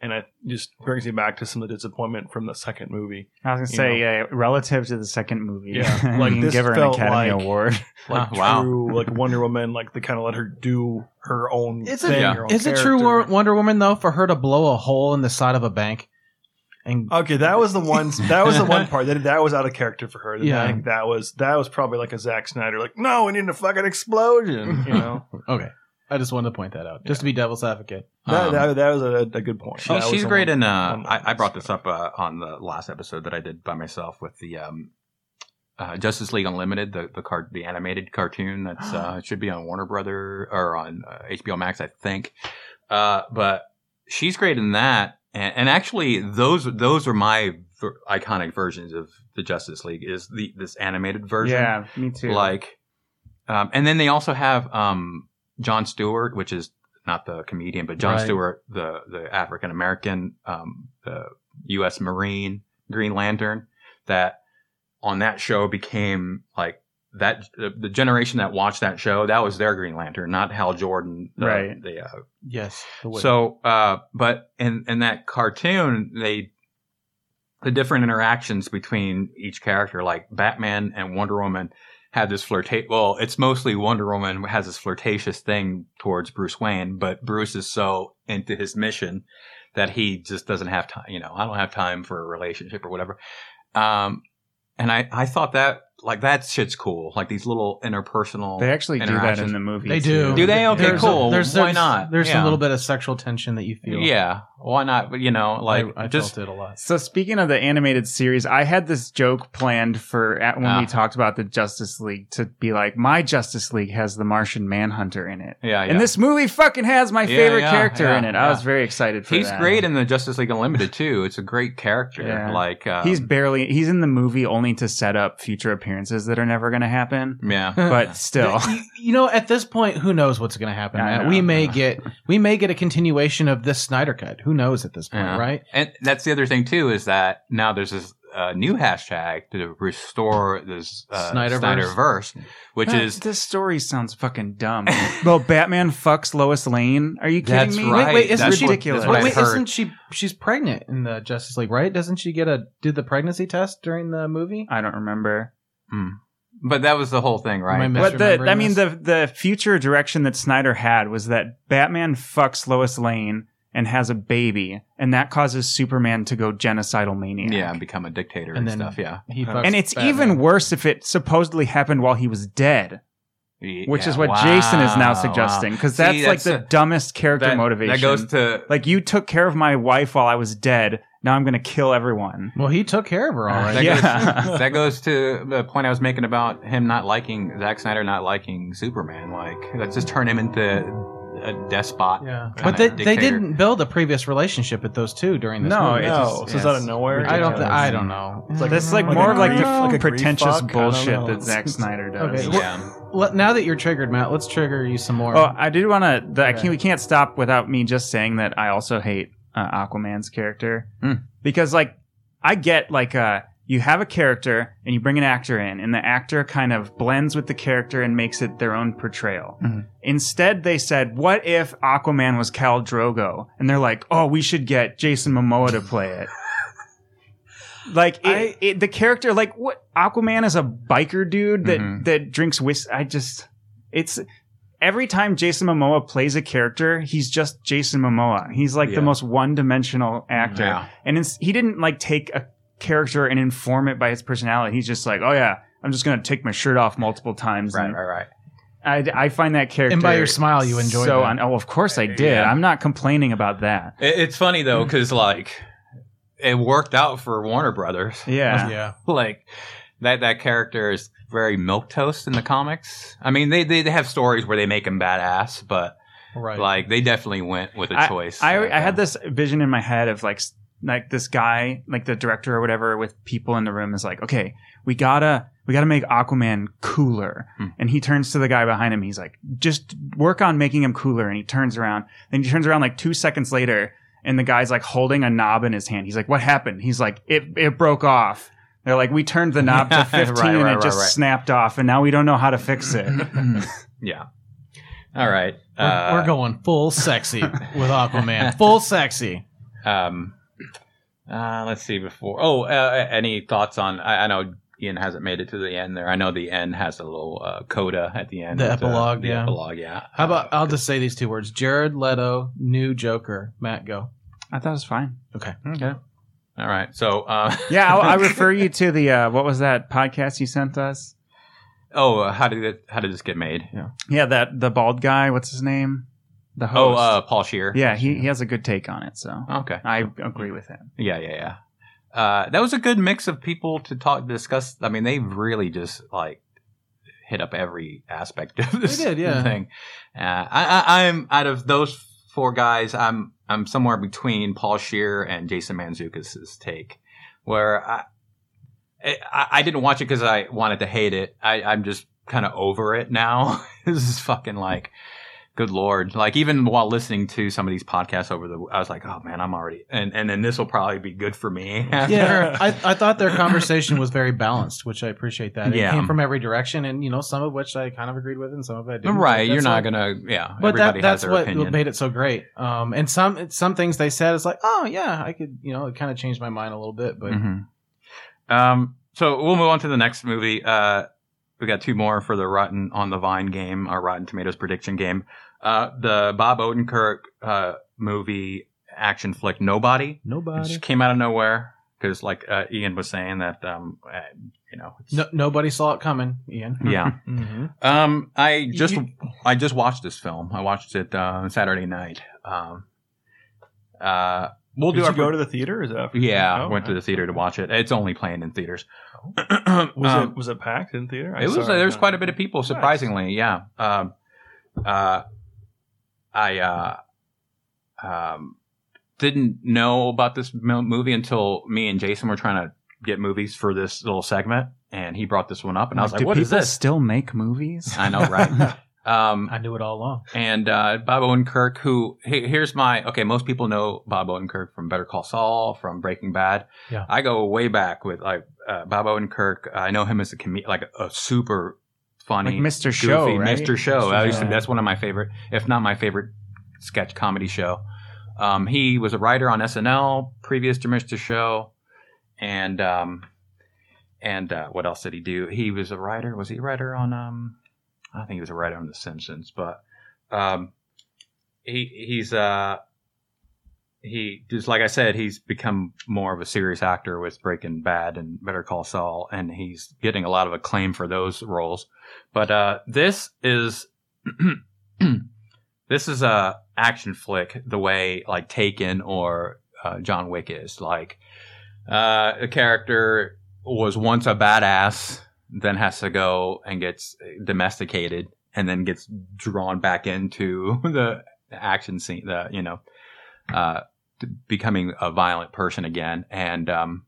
S4: and it just brings me back to some of the disappointment from the second movie.
S3: I was gonna
S4: you
S3: say, yeah, relative to the second movie,
S4: Yeah,
S3: yeah, (laughs)
S4: like this
S3: give her an Academy
S4: like-
S3: Award. (laughs)
S4: Like
S1: Oh, wow.
S4: true, like Wonder Woman, like they kind of let her do her own
S2: Is it-
S4: thing.
S1: Yeah.
S4: her own
S2: Is it true Wonder Woman though for her to blow a hole in the side of a bank? And
S4: Okay, that was the one. (laughs) That was the one part that that was out of character for her.
S2: Yeah.
S4: I think that was that was probably like a Zack Snyder, like, no, we need a fucking explosion. You (laughs) know,
S2: okay, I just wanted to point that out, just to be devil's advocate.
S4: that,
S1: Um,
S4: that, that was a, a good point.
S1: She,
S4: That
S1: she's great
S4: one-
S1: in. Uh, I, I brought this up uh, on the last episode that I did by myself with the um, uh, Justice League Unlimited, the the cart, the animated cartoon that's uh, (gasps) it should be on Warner Brother or on uh, HBO Max, I think. Uh, but she's great in that, and, and actually, those those are my ver- iconic versions of the Justice League. Is the this animated version?
S3: Yeah, me too.
S1: Like, um, and then they also have um, John Stewart, which is not the comedian, but John
S2: Right.
S1: Stewart, the the African American, um, the U.S. Marine Green Lantern, that on that show became like that. The, the generation that watched that show, that was their Green Lantern, not Hal Jordan, the,
S3: Right.
S1: The uh,
S2: Yes. the
S1: so, uh, but in in that cartoon, they the different interactions between each character, like Batman and Wonder Woman, had this flirtate. Well, it's mostly Wonder Woman has this flirtatious thing towards Bruce Wayne, but Bruce is so into his mission that he just doesn't have time. You know, I don't have time for a relationship or whatever. Um, and I I thought that like that shit's cool. Like these little interpersonal.
S3: they actually do that in the movie.
S2: they do.
S3: too.
S1: Do they? Okay,
S2: There's
S1: cool.
S2: there's,
S1: Why
S2: there's-
S1: not?
S2: There's
S1: Yeah.
S2: a little bit of sexual tension that you feel.
S1: Yeah, why not? But you know, like
S2: I, I
S1: just
S2: felt it a lot.
S3: So speaking of the animated series, I had this joke planned for at, when
S1: Ah.
S3: we talked about the Justice League to be like, my Justice League has the Martian Manhunter in it,
S1: yeah, yeah.
S3: and this movie fucking has my
S1: Yeah,
S3: favorite
S1: yeah,
S3: character
S1: yeah,
S3: in it. I was very excited for
S1: He's
S3: that.
S1: great in the Justice League Unlimited too. It's a great character.
S3: Yeah.
S1: Like um,
S3: he's barely he's in the movie only to set up future appearances that are never going to happen.
S1: yeah. (laughs)
S3: But (laughs) still,
S2: you, you know, at this point, who knows what's going to happen?
S3: I
S2: Matt?
S3: know.
S2: We may get we may get a continuation of this Snyder cut. Who knows at this point,
S1: Yeah.
S2: right?
S1: And that's the other thing too is that now there's this uh, new hashtag to restore this uh,
S2: Snyderverse.
S1: Snyderverse, which
S3: That-
S1: is
S3: this story sounds fucking dumb. (laughs) well, Batman fucks Lois Lane. Are you kidding
S1: That's
S3: me?
S1: right.
S2: Wait, wait, isn't
S1: that's
S2: she-
S1: what-
S3: ridiculous.
S1: that's what
S2: Wait, wait, isn't she? She's pregnant in the Justice League, right? Doesn't she get a do the pregnancy test during the movie?
S3: I don't remember.
S1: Hmm. But that was the whole thing, right?
S2: I
S3: But the, I mean,
S2: this?
S3: the the future direction that Snyder had was that Batman fucks Lois Lane and has a baby, and that causes Superman to go genocidal maniac.
S1: yeah, and become a dictator and,
S2: And then-
S1: stuff. Yeah,
S2: He fucks
S3: and it's
S2: Batman.
S3: even worse if it supposedly happened while he was dead, which
S1: Yeah,
S3: is what
S1: wow,
S3: Jason is now suggesting, because
S1: See,
S3: that's, like the
S1: a-
S3: dumbest character
S1: that,
S3: motivation.
S1: That goes to
S3: like you took care of my wife while I was dead. Now I'm going to kill everyone.
S2: Well, he took care of her all right.
S1: That,
S3: Yeah.
S1: goes, (laughs) that goes to the point I was making about him not liking Zack Snyder not liking Superman. Like, let's just turn him into a despot.
S2: Yeah, but they, they didn't build a previous relationship with those two during this
S3: No,
S2: movie.
S3: it
S4: No,
S3: just-
S4: so it's out of nowhere.
S2: I don't. Th- I don't know.
S4: It's like-
S3: That's like
S4: Like
S3: more
S4: a
S3: of like the
S4: like a
S3: pretentious
S4: fuck?
S3: Bullshit that Zack Snyder does.
S2: Okay.
S1: Yeah.
S2: Let- now that you're triggered, Matt, let's trigger you some more.
S3: Oh, I did want to. I can't. We can't stop without me just saying that I also hate uh, Aquaman's character
S1: Hmm.
S3: because, like, I get like uh, you have a character and you bring an actor in, and the actor kind of blends with the character and makes it their own portrayal.
S2: Mhm.
S3: Instead, they said, "What if Aquaman was Khal Drogo?" And they're like, "Oh, we should get Jason Momoa to play it." (laughs) Like it,
S2: I-
S3: it, the character, like what Aquaman is a biker dude that
S1: Mhm.
S3: that drinks whiskey. I just, it's every time Jason Momoa plays a character, he's just Jason Momoa. He's like
S1: Yeah.
S3: the most one-dimensional actor,
S1: Yeah.
S3: and it's, he didn't like take a character and inform it by his personality. He's just like, oh yeah, I'm just gonna take my shirt off multiple times.
S1: Right,
S3: and
S1: right, right.
S3: I, I find that character
S2: And by your smile, you enjoyed
S3: so.
S2: that.
S3: Un- oh, of course I did.
S1: Yeah.
S3: I'm not complaining about that.
S1: It, it's funny though, mm-hmm. because like it worked out for Warner Brothers.
S3: Yeah.
S2: yeah. (laughs)
S1: like that that character is very milk toast in the comics. I mean, they they, they have stories where they make him badass, but
S2: Right.
S1: like they definitely went with a
S3: I-
S1: choice.
S3: I, I had this vision in my head of like like this guy, like the director or whatever, with people in the room is like, okay, we gotta we gotta make Aquaman cooler,
S1: Hmm.
S3: and he turns to the guy behind him. He's like, just work on making him cooler, and he turns around. Then he turns around like two seconds later, and the guy's like holding a knob in his hand. He's like, what happened? He's like, it it broke off. They're like, we turned the knob to (laughs) 15
S1: right,
S3: and it
S1: right,
S3: just
S1: right.
S3: snapped off, and now we don't know how to fix it. (laughs)
S1: yeah. All right.
S2: We're,
S1: uh,
S2: we're going full sexy with Aquaman. (laughs) Full sexy.
S1: Um, uh, let's see. Before oh, uh, any thoughts on? I, I know Ian hasn't made it to the end there. I know the end has a little uh, coda at the end.
S2: The
S1: with
S2: epilogue,
S1: the
S2: yeah.
S1: epilogue. Yeah.
S2: How about
S1: Uh,
S2: I'll just say these two words: Jared Leto, new Joker. Matt, go.
S3: I thought it was fine.
S2: Okay.
S1: okay. All right. So, uh, (laughs)
S3: Yeah, I, I refer you to the uh, what was that podcast you sent us?
S1: oh, uh, how did it? How did this get made?
S3: Yeah, Yeah, that the bald guy. What's his name? The host.
S1: Oh, uh, Paul Scheer.
S3: yeah, he, he has a good take on it. So
S1: Okay.
S3: I agree with him.
S1: Yeah, yeah, yeah. Uh, that was a good mix of people to talk, discuss. I mean, they really just like hit up every aspect of (laughs) this
S2: did, yeah.
S1: thing. Uh, I, I, I'm out of those four guys, I'm I'm somewhere between Paul Scheer and Jason Mantzoukas' take, where I I, I didn't watch it because I wanted to hate it. I, I'm just kind of over it now. (laughs) this is fucking like, good lord. Like even while listening to some of these podcasts over the, I was like, oh man, I'm already, and and then this will probably be good for me. (laughs)
S2: Yeah, I, I thought their conversation was very balanced, which I appreciate that. It
S1: Yeah.
S2: came from every direction, and you know, some of which I kind of agreed with, and some of it I didn't.
S1: right. You're not
S2: all-
S1: gonna, yeah.
S2: But that,
S1: everybody has
S2: that's
S1: their
S2: what
S1: opinion.
S2: made it so great. Um, and some some things they said is like, oh yeah, I could, you know, it kind of changed my mind a little bit. But
S1: Mhm. Um, so we'll move on to the next movie. Uh, we got two more for the Rotten on the Vine game, our Rotten Tomatoes prediction game. Uh, the Bob Odenkirk uh, movie action flick Nobody, Nobody. It
S2: nobody,
S1: just came out of nowhere because, like uh, Ian was saying, that um, uh, you know, it's,
S2: no, nobody saw it coming. Ian, (laughs)
S1: yeah. (laughs)
S4: Mm-hmm.
S1: Um, I just
S2: You-
S1: I just watched this film. I watched it uh, Saturday night. Um, uh, we'll
S4: Did
S1: do
S4: you
S1: our
S4: go to the theater? Is that
S1: yeah.
S4: Oh,
S1: went to the theater to watch it. It's only playing in theaters. (clears throat)
S4: Was
S1: Um,
S4: it was it packed in theater?
S1: It was.
S4: Sorry,
S1: There's
S4: no.
S1: quite a bit of people, surprisingly. Yeah. Um, uh, I uh, um, didn't know about this movie until me and Jason were trying to get movies for this little segment, and he brought this one up, and I was like,
S3: do
S1: "What is
S3: people
S1: this?"
S3: Still make movies?
S1: I know, right? (laughs) um,
S2: I knew it all along.
S1: and uh, Bob Odenkirk, who he- here's my okay. Most people know Bob Odenkirk from Better Call Saul, from Breaking Bad.
S2: Yeah.
S1: I go way back with like uh, Bob Odenkirk. I know him as a comedian, like a super funny,
S3: Like Mr. Show, right?
S1: Mr. Show. I used to,
S2: Show.
S1: that's one of my favorite, if not my favorite, sketch comedy show. Um, he was a writer on SNL previous to Mr. Show, and um, and uh, what else did he do? He was a writer. Was he a writer on? Um, I think he was a writer on The Simpsons, but um, he he's uh he just like I said, he's become more of a serious actor with Breaking Bad and Better Call Saul, and he's getting a lot of acclaim for those roles. But uh, this is (clears throat) this is a action flick the way like Taken or uh, John Wick is. Like uh, a character was once a badass, then has to go and gets domesticated, and then gets drawn back into (laughs) the action scene. The you know. Uh, becoming a violent person again. And um,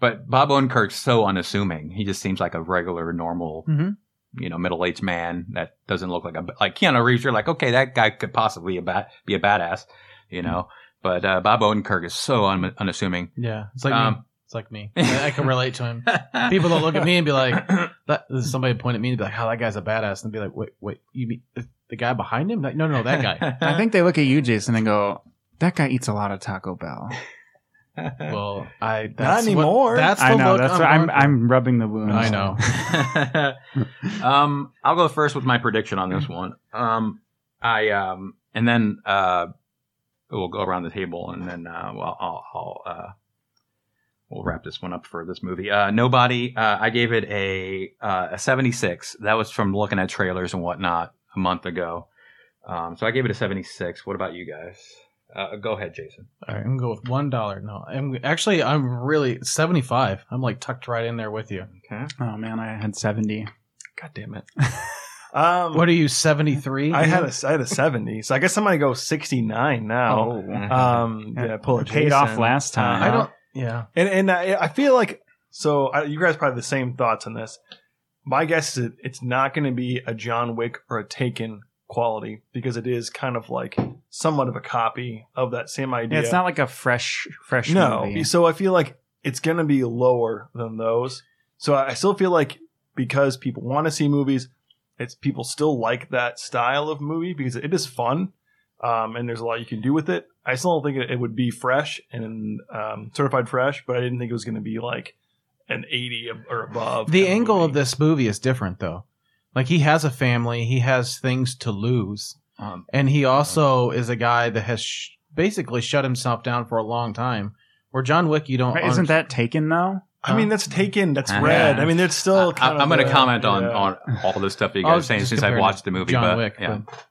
S1: but Bob Odenkirk's so unassuming. He just seems like a regular, normal,
S2: Mhm.
S1: you know, middle aged man that doesn't look like a like Keanu Reeves. You're like, okay, that guy could possibly be a bad, be a badass, you know. But uh, Bob Odenkirk is so un- unassuming.
S2: Yeah, it's like me.
S1: Um,
S2: It's like me. I, I can relate to him. (laughs) People don't look at me and be like, (clears throat) that, somebody point at me and be like, "Oh, that guy's a badass," and be like, "Wait, wait, you mean the, the guy behind him? Like, no, no, no, that guy." (laughs)
S3: I think they look at you, Jason, and go, "That guy eats a lot of Taco Bell." (laughs)
S2: Well, I that's
S4: anymore.
S2: What, that's the
S3: I know.
S2: look
S3: That's
S2: I'm
S3: what I'm. I'm rubbing the wound.
S2: I know. (laughs)
S1: um, I'll go first with my prediction on this one. Um, I um, and then uh, we'll go around the table, and then uh, well, I'll, I'll uh, we'll wrap this one up for this movie. Uh, Nobody. Uh, I gave it a uh, a seventy six. That was from looking at trailers and whatnot a month ago. Um, so I gave it a seventy six. What about you guys? Uh, go ahead, Jason.
S2: All right, I'm gonna go with one dollar. No, I'm actually I'm really seventy five. I'm like tucked right in there with you.
S1: Okay.
S3: Oh man, I had seventy.
S4: God damn it. (laughs) Um,
S2: What are you seventy three?
S4: I had a I had a seventy, so I guess I'm gonna go sixty nine now. Um, yeah, pull a
S3: Paid off last time.
S2: I
S4: Uh,
S2: don't. Yeah.
S4: And and I, I feel like so I, you guys probably have the same thoughts on this. My guess is it, it's not going to be a John Wick or a Taken quality because it is kind of like somewhat of a copy of that same idea.
S3: Yeah, it's not like a fresh, fresh
S4: no.
S3: movie.
S4: So I feel like it's going to be lower than those. So I I still feel like because people want to see movies, it's people still like that style of movie because it is fun. Um, and there's a lot you can do with it. I still don't think it, it would be fresh and um, certified fresh, but I didn't think it was going to be like an 80 or above.
S2: The angle
S4: movie.
S2: of this movie is different, though. Like he has a family, he has things to lose,
S1: Um,
S2: and he also is a guy that has sh- basically shut himself down for a long time. Where John Wick, you don't.
S3: Right, Isn't that taken though?
S4: I mean, that's taken. That's
S1: Uh,
S4: red.
S1: yeah.
S4: I mean, there's still.
S1: I,
S4: kind
S1: am going to comment on,
S4: yeah.
S1: on all this stuff that you guys are saying since I've watched the movie.
S2: John
S1: but,
S2: Wick.
S1: yeah.
S2: but-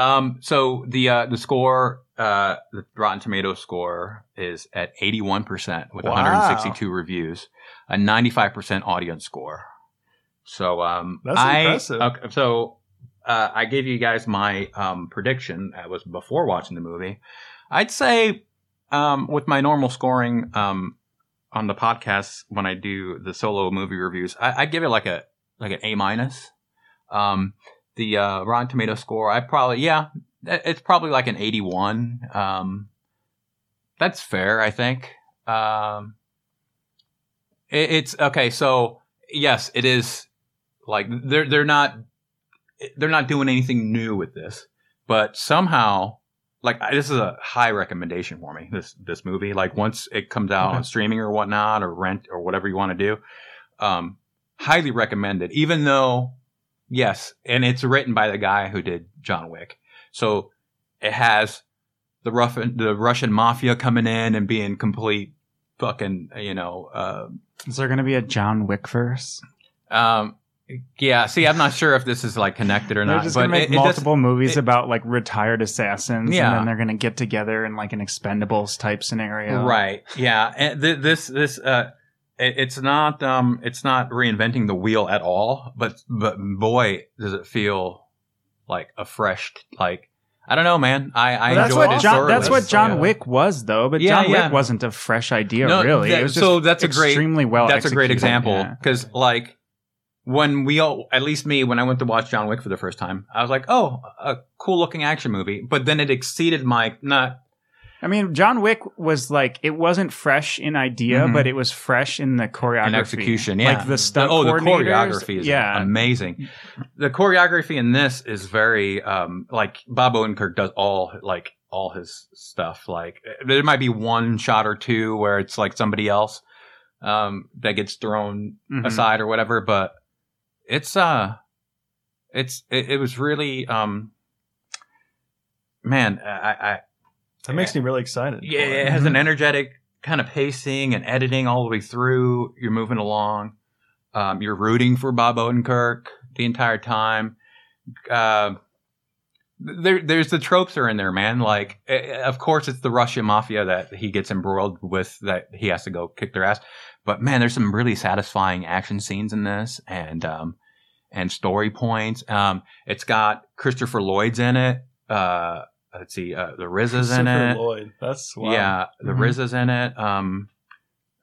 S1: Um, so the uh, the score, uh, the Rotten Tomato score is at 81 percent with
S4: Wow.
S1: 162 reviews, a 95 percent audience score. So um,
S4: That's
S1: I,
S4: impressive.
S1: Okay, so uh, I gave you guys my um, prediction. That was before watching the movie. I'd say um, with my normal scoring um, on the podcast when I do the solo movie reviews, I, I give it like a like an A minus. Um, the uh, Rotten Tomato score, I probably yeah, it's probably like an eighty one. Um, that's fair, I think. Um, it, it's okay. So yes, it is like they're they're not they're not doing anything new with this, but somehow like this is a high recommendation for me. This this movie, like once it comes out
S2: Okay.
S1: on streaming or whatnot or rent or whatever you want to do, um, highly recommended. Even though, yes, and it's written by the guy who did John Wick, so it has the rough the Russian mafia coming in and being complete fucking you know uh,
S3: Is there going to be a John Wick verse?
S1: um yeah see i'm not sure if this is like connected or
S3: They're
S1: not
S3: just
S1: but
S3: going to make
S1: it- it
S3: multiple movies
S1: it-
S3: about like retired assassins,
S1: Yeah.
S3: and then they're going to get together in like an Expendables type scenario,
S1: right yeah and th- this this uh it, it's not um it's not reinventing the wheel at all but but boy does it feel like a fresh like i don't know man i i
S3: Well, that's
S1: enjoyed
S3: what
S1: it
S3: John. That's what John
S4: Yeah.
S3: Wick was, though. But
S1: Yeah,
S3: John
S1: yeah.
S3: Wick wasn't a fresh idea,
S1: No,
S3: really.
S1: that-
S3: it was just
S1: so that's a great-
S3: extremely well.
S1: that's a great
S3: executed,
S1: example because like when we all at least me when i went to watch john wick for the first time i was like oh a cool looking action movie but then it exceeded my not
S3: I mean, John Wick was like it wasn't fresh in idea,
S1: Mhm.
S3: but it was fresh in the choreography
S1: in execution yeah
S3: like the stunt.
S1: oh the choreography is
S3: yeah.
S1: amazing the choreography in this is very um like bob odenkirk does all like all his stuff like there might be one shot or two where it's like somebody else um that gets thrown
S3: Mhm.
S1: aside or whatever but it's uh it's it, it was really um man i i
S4: That makes me really excited.
S1: yeah,
S4: it.
S1: it has an energetic kind of pacing and editing all the way through. You're moving along. Um, you're rooting for Bob Odenkirk the entire time. Uh, there, there's the tropes are in there, man. Like, eh, of course, it's the Russian mafia that he gets embroiled with that he has to go kick their ass. But man, there's some really satisfying action scenes in this, and um, and story points. Um, it's got Christopher Lloyd's in it. Uh, let's see, uh, the RZA is in
S4: Christopher
S1: it.
S4: Lloyd. That's wow.
S1: Yeah, the
S2: Mhm.
S1: RZA is in it. Um,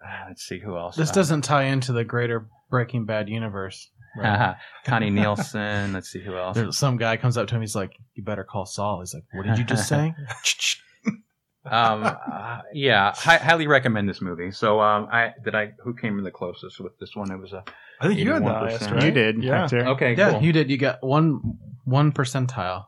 S1: uh, let's see who else.
S2: This
S1: Uh,
S2: doesn't tie into the greater Breaking Bad universe. (laughs)
S1: Connie Nielsen. Let's see who else.
S2: There's some guy comes up to him. He's like, "You better call Saul." He's like, "What did you just say?" (laughs)
S1: Um, uh, yeah, hi- highly recommend this movie. So, um, I did I who came in the closest with this one? It was a
S4: I think you had the
S1: 81%.
S4: highest,
S1: You
S4: right?
S3: You did,
S4: Yeah.
S3: Hector.
S1: okay,
S2: yeah,
S1: cool.
S2: you did. You got one one percentile.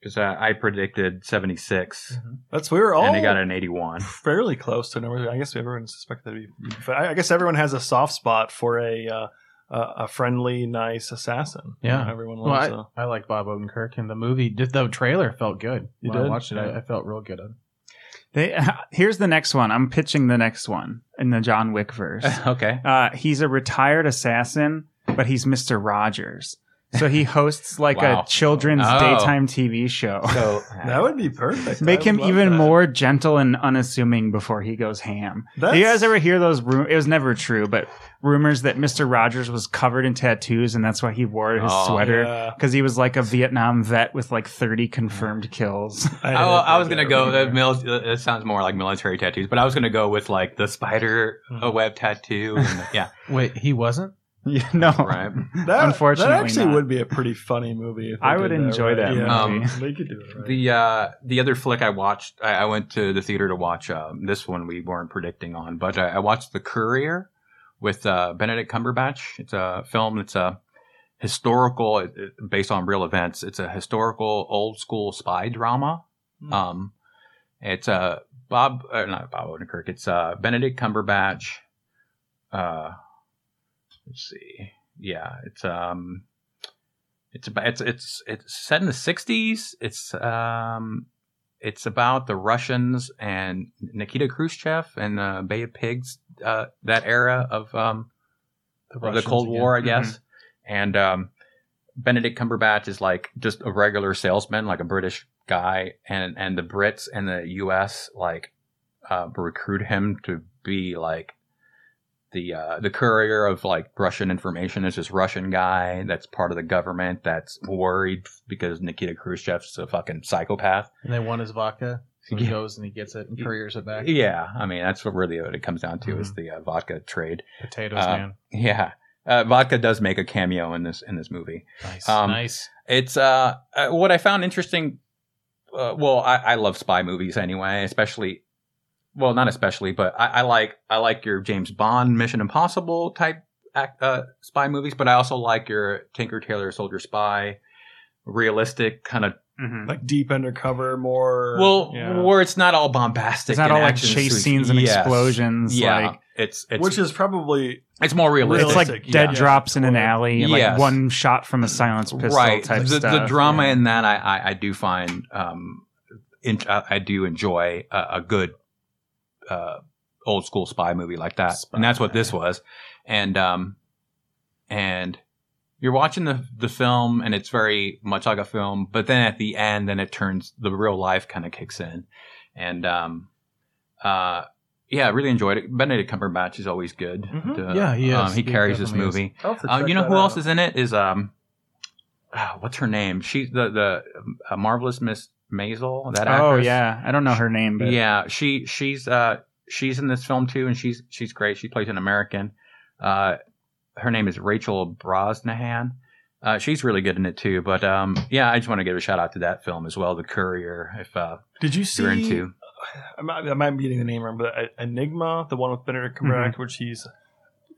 S1: Because uh, I predicted seventy six,
S4: That's we were all
S1: and they got an eighty one.
S4: fairly close to number. I guess everyone suspected that. It'd be, I I guess everyone has a soft spot for a uh, a, a friendly, nice assassin. You
S2: Yeah.
S4: know, everyone
S2: Well,
S4: loves.
S2: I, I like Bob Odenkirk, and the movie, did- the trailer felt good.
S4: You
S2: when I watched it.
S4: Yeah.
S2: I, I felt real good.
S3: They, (laughs) here's the next one. I'm pitching the next one in the John Wick verse. (laughs)
S1: okay.
S3: Uh, he's a retired assassin, but he's Mister Rogers. So he hosts like
S1: Wow.
S3: a children's
S1: Oh.
S3: daytime TV show.
S1: So (laughs)
S4: that would be perfect.
S3: Make
S4: I
S3: him
S4: would love
S3: even
S4: that.
S3: more gentle and unassuming before he goes ham. Do you guys ever hear those? Ru- it was never true, but rumors that Mister Rogers was covered in tattoos and that's why he wore his
S1: Oh,
S3: sweater
S4: Yeah.
S3: because he was like a Vietnam vet with like 30 confirmed kills. (laughs)
S1: I, I was gonna go. The mil- it sounds more like military tattoos, but I was gonna go with like the spider uh, web tattoo. And yeah, (laughs)
S2: Wait, he wasn't. (laughs)
S3: yeah, no,
S1: right. (laughs)
S4: That,
S3: Unfortunately
S4: that actually
S3: not.
S4: would be a pretty funny movie. If
S3: I would
S4: did
S3: enjoy
S4: right.
S3: that
S4: yeah.
S1: movie. (laughs)
S4: they could do it. Right.
S1: The uh, the other flick I watched, I, I went to the theater to watch uh, this one. We weren't predicting on, but I, I watched The Courier with uh, Benedict Cumberbatch. It's a film. It's a historical, it, it- based on real events. It's a historical, old school spy drama.
S4: Hmm.
S1: Um, it's uh, Bob, uh, not Bob Odenkirk. It's uh, Benedict Cumberbatch. Let's see. Yeah, it's um, it's about it's it's it's set in the '60s. It's um, it's about the Russians and Nikita Khrushchev and the Bay of Pigs, uh, that era of um, of the
S4: Russians
S1: Cold. War, I guess. And um, Benedict Cumberbatch is like just a regular salesman, like a British guy, and and the Brits and the U.S. like uh, recruit him to be like the uh, the courier of like Russian information is this Russian guy that's part of the government that's worried because Nikita Khrushchev's a fucking psychopath.
S2: And they want his vodka. So he
S1: Yeah.
S2: goes and he gets it and couriers it back.
S1: Yeah, I mean that's what really what it comes down to is the uh, vodka trade.
S2: Potatoes,
S1: Uh,
S2: man.
S1: Yeah, uh, vodka does make a cameo in this in this movie.
S2: Nice.
S1: um,
S2: nice.
S1: It's uh, uh what I found interesting. Uh, well, I, I love spy movies anyway, especially. Well, not especially, but I, I like I like your James Bond, Mission Impossible type act, uh, spy movies, but I also like your Tinker Tailor Soldier Spy, realistic kind of.
S3: Mhm.
S4: like deep undercover, more.
S1: Well,
S4: yeah.
S1: where it's not all bombastic.
S3: It's not
S1: and
S3: all like chase
S1: suits.
S3: scenes and
S1: Yes.
S3: explosions.
S1: Yeah,
S3: Like
S1: it's it's
S4: which is probably
S1: it's more realistic.
S3: it's like
S4: Realistic,
S3: dead
S4: yeah.
S3: drops in an alley, and
S1: Yes.
S3: like one shot from a silenced pistol
S1: right.
S3: type
S1: the,
S3: stuff.
S1: the drama
S3: yeah.
S1: in that I, I, I do find um, in, I, I do enjoy a, a good uh, old school spy movie like that, and that's what this was. And um, and you're watching the the film, and it's very much like a film, but then at the end, then it turns the real life kind of kicks in, and um, uh. Yeah, I really enjoyed it. Benedict Cumberbatch is always good.
S4: Mhm.
S1: to-
S2: Yeah, he is.
S1: Um, he
S2: He
S1: carries this movie.
S4: I'll have to
S1: Uh, you know who else
S4: out.
S1: is in it? Is um, ah, what's her name? She's the the uh, marvelous Miss Maisel. That actress.
S3: Oh yeah, I don't know her name, but
S1: yeah. She she's uh she's in this film too, and she's she's great. She plays an American. Uh, her name is Rachel Brosnahan. Uh, she's really good in it too. But um, yeah, I just want to give a shout out to that film as well, The Courier. If uh,
S4: Did you see?
S1: you're into,
S4: I might, I might be getting the name wrong, but uh, Enigma, the one with Benedict Cumberbatch, which he's.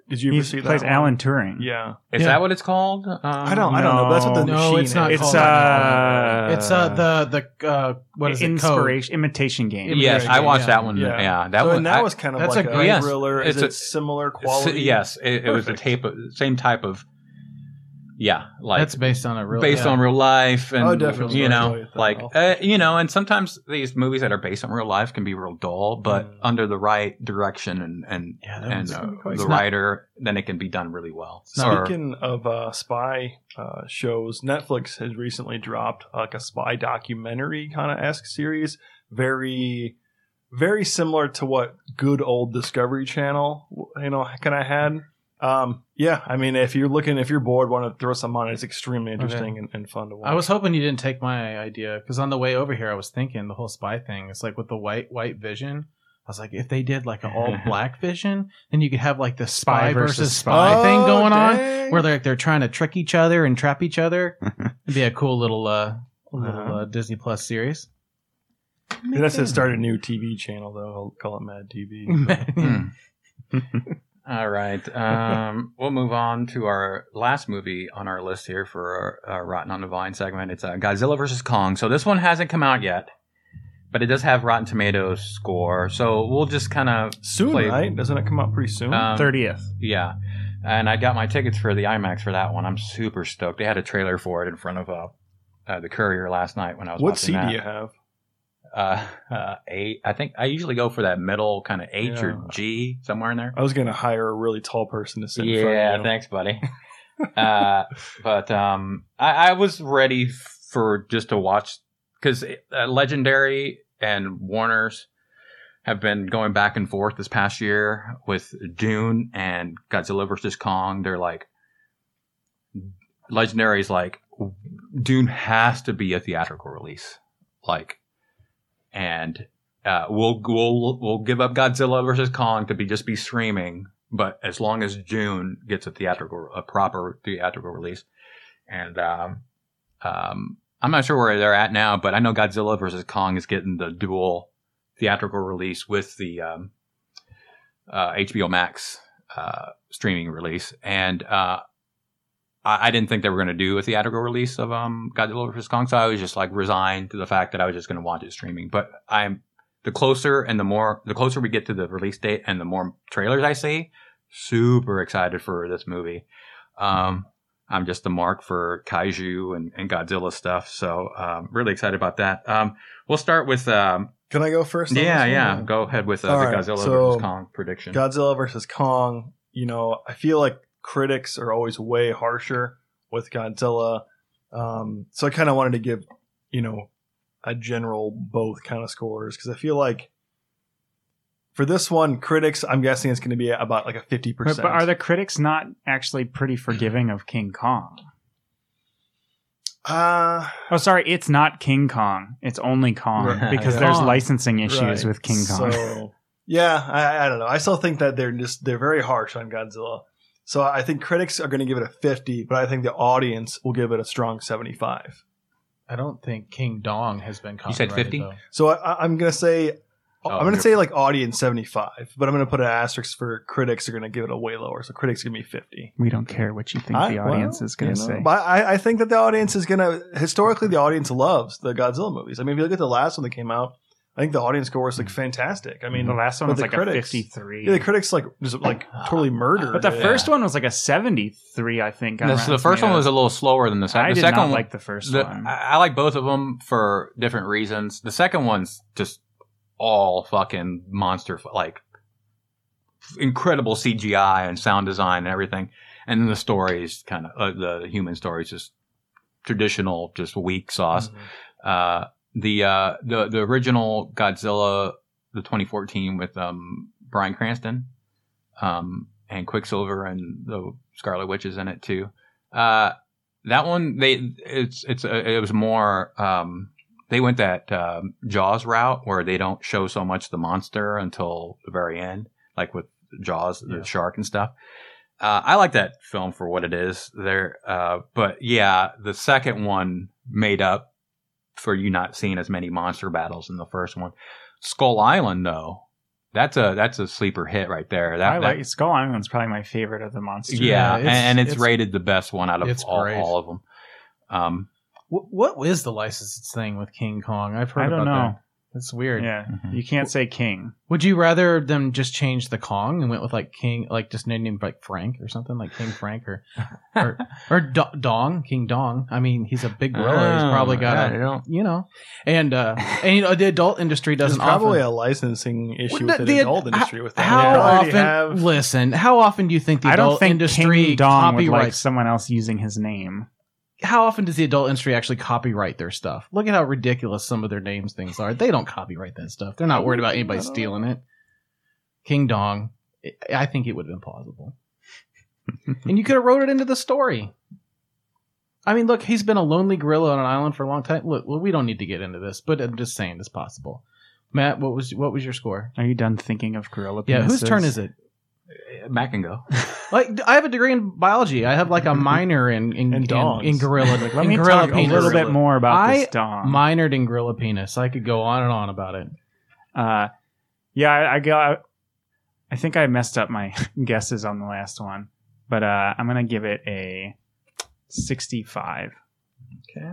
S4: Did you
S3: he
S4: ever see
S3: plays
S4: that? one?
S3: Alan Turing.
S4: Yeah,
S1: is
S2: Yeah.
S1: that what it's called? Um,
S4: I don't. I don't know. That's what the
S3: No.
S2: No,
S4: machine
S2: it's not
S4: is.
S3: It's
S2: called
S3: uh,
S2: it's uh the the uh what is it? Code.
S3: inspiration imitation game.
S1: Yes, I watched
S2: Yeah.
S1: that one. Yeah,
S4: Yeah.
S1: that
S4: so
S1: one.
S4: and that
S1: I-
S4: was kind of
S2: that's
S4: like
S2: a
S4: a,
S2: great-
S1: Yes,
S4: thriller. Is
S1: it's
S4: it
S1: a-
S4: similar
S1: S-
S4: quality?
S1: yes, it, it was the
S4: Perfect.
S1: tape, same type of, yeah, like
S2: That's based on a real
S1: based
S2: yeah.
S1: on real life, and
S4: Oh, definitely.
S1: you know, like uh, you know, and sometimes these movies that are based on real life can be real dull, but
S4: Mm.
S1: under the right direction and and
S2: Yeah,
S1: and uh,
S2: gonna be quite-
S1: the
S2: it's not-
S1: writer, then it can be done really well.
S2: not-
S1: Or-
S4: Speaking of uh, spy uh, shows, Netflix has recently dropped like a spy documentary kind of esque series, very, very similar to what good old Discovery Channel, you know, kind of had. Um, yeah, I mean, if you're looking, if you're bored, want to throw some on, it's extremely interesting and, and fun to watch.
S2: I was hoping you didn't take my idea because on the way over here, I was thinking the whole spy thing. It's like with the white white vision. I was like, if they did like an all (laughs) black vision, then you could have like the spy,
S3: Spy
S2: versus,
S3: versus
S2: spy
S4: Oh,
S2: thing going on, where they're they're trying to trick each other and trap each other. (laughs) It'd be a cool little uh little
S4: Uh-huh.
S2: uh, Disney Plus series.
S4: He has to start a new TV channel though. I'll call it Mad TV. (laughs)
S1: All right. Um, we'll move on to our last movie on our list here for our, our Rotten on the Vine segment. It's uh, Godzilla vs. Kong. So this one hasn't come out yet, but it does have Rotten Tomatoes score. So we'll just kind of,
S4: soon,
S1: Play-
S4: right? Doesn't it come out pretty soon?
S1: um,
S3: Thirtieth.
S1: yeah. And I got my tickets for the IMAX for that one. I'm super stoked. They had a trailer for it in front of uh, uh, the Courier last night when I was
S4: what
S1: watching
S4: C do you have?
S1: Uh, uh, eight. I think I usually go for that middle kind of H
S4: Yeah.
S1: or G somewhere in there.
S4: I was gonna hire a really tall person to sit in front
S1: Yeah, thanks, buddy. (laughs) uh, but um, I, I was ready for just to watch because uh, Legendary and Warner's have been going back and forth this past year with Dune and Godzilla versus Kong. They're like, Legendary's like, Dune has to be a theatrical release, like, and uh, we'll we'll we'll give up Godzilla versus Kong to be just be streaming, but as long as Dune gets a theatrical, a proper theatrical release, and um, um, I'm not sure where they're at now, but I know Godzilla versus Kong is getting the dual theatrical release with the um, uh, HBO Max uh, streaming release, and uh, I, I didn't think they were going to do a theatrical release of um, Godzilla vs Kong, so I was just like resigned to the fact that I was just going to watch it streaming. But I'm the closer and the more the closer we get to the release date and the more trailers I see, super excited for this movie. Um, I'm just the mark for kaiju and, and Godzilla stuff, so um, really excited about that. Um, we'll start with um,
S4: Can I go first?
S1: yeah, yeah. Go ahead with uh, the
S4: right,
S1: Godzilla
S4: so
S1: versus Kong prediction.
S4: Godzilla versus Kong. You know, I feel like critics are always way harsher with Godzilla. Um, so I kind of wanted to give, you know, a general both kind of scores because I feel like For this one, critics, I'm guessing it's going to be about like a 50%.
S3: But, but are the critics not actually pretty forgiving of King Kong?
S4: Uh,
S3: Oh, sorry, it's not King Kong. It's only Kong
S1: Right. (laughs)
S3: because
S4: Yeah.
S3: there's
S2: Kong.
S3: licensing issues
S4: right.
S3: with King Kong.
S4: So, yeah, I, I don't know. I still think that they're just they're very harsh on Godzilla. So I think critics are going to give it a 50, but I think the audience will give it a strong 75.
S2: I don't think King Dong has been
S1: You said
S2: copyrighted,
S1: 50?
S2: though.
S4: So I, I'm going to say
S1: Oh,
S4: I'm going to
S1: you're-
S4: say like audience 75, but I'm going to put an asterisk for critics are going to give it a way lower. So critics give me 50.
S3: we don't care what you think
S4: I-
S3: the audience
S4: well,
S3: is going to
S4: you know,
S3: say.
S4: But I, I think that the audience is going to historically the audience loves the Godzilla movies. I mean, if you look at the last one that came out, I think the audience score was like fantastic. I mean,
S3: the last one
S4: but
S3: was
S4: the
S3: like
S4: critics-
S3: a 53.
S4: yeah, the critics like just like (sighs) totally murdered.
S3: but the
S4: it.
S3: first one was like a 73, I think.
S1: The, so the first one was a little slower than the second.
S3: I
S1: the
S3: did
S1: second
S3: not
S1: one,
S3: like the first
S1: the-
S3: one.
S1: I, I like both of them for different reasons. The second one's just all fucking monster, like incredible CGI and sound design and everything. And then the stories kind of uh, the human stories just traditional, just weak sauce.
S4: Mhm.
S1: Uh, the uh, the the original Godzilla, the 2014 with um, Bryan Cranston, um, and Quicksilver and the Scarlet Witch is in it too. Uh, that one they it's it's uh, it was more um, they went that um, Jaws route where they don't show so much the monster until the very end, like with Jaws, the
S4: Yeah.
S1: shark and stuff. Uh, I like that film for what it is there, uh, but yeah, the second one made up for you not seeing as many monster battles in the first one. Skull Island, though, that's a that's a sleeper hit right there. That,
S3: I
S1: that-
S3: like Skull Island's probably my favorite of the monsters.
S1: yeah,
S2: Yeah,
S1: and,
S2: it's-
S1: and it's,
S2: it's-
S1: rated the best one out of all, all of them. Um,
S2: Wh- What is the license thing with King Kong? I've heard
S3: I don't
S2: about
S3: know.
S2: that. It's weird.
S3: Yeah,
S1: Mhm.
S3: you can't say king.
S2: Would you rather them just change the Kong and went with like King, like just named him like Frank or something, like King Frank or (laughs) or, or Do- Dong, King Dong? I mean, he's a big gorilla. he's probably got
S1: Oh, yeah,
S2: a,
S1: you know.
S2: and uh, and you know, the adult industry doesn't
S4: probably
S2: often.
S4: a licensing issue
S2: Well,
S4: with
S2: the-
S4: the adult
S2: h-
S4: industry with that.
S2: How
S4: They already
S2: often?
S4: have-
S2: Listen, how often do you think the
S3: I
S2: adult
S3: don't think
S2: industry
S3: King Dong would like someone else using his name.
S2: How often does the adult industry actually copyright their stuff? Look at how ridiculous some of their names things are. They don't copyright that stuff. They're not worried about anybody stealing it. King Dong, I- I think it would have been plausible. and you could have wrote it into the story. I mean, look, he's been a lonely gorilla on an island for a long time. Look, well, we don't need to get into this, but I'm just saying it's possible. Matt, what was what was your score?
S3: Are you done thinking of gorilla?
S2: Yeah, whose turn is it?
S1: Mac can go. (laughs)
S2: Like, I have a degree in biology. I have like a (laughs) minor in in,
S4: And
S2: in,
S4: dogs.
S2: in gorilla. (laughs)
S3: Let
S2: in
S3: me
S2: gorilla
S3: talk
S2: penis.
S3: a little bit more about
S2: I
S3: this dong.
S2: minored in gorilla penis. I could go on and on about it.
S3: Uh, yeah, I, I got. I think I messed up my (laughs) guesses on the last one, but uh, I'm gonna give it a 65
S1: Okay.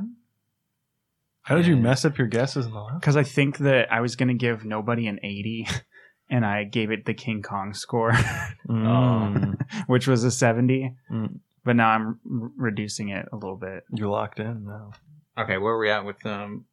S4: How did you mess up your guesses in the last?
S3: because I think that I was gonna give nobody an 80, and I gave it the King Kong score, (laughs)
S4: Mm. (laughs)
S3: which was a 70.
S4: Mm.
S3: But now I'm r- reducing it a little bit.
S4: You're locked in now.
S1: Okay, where are we at with um?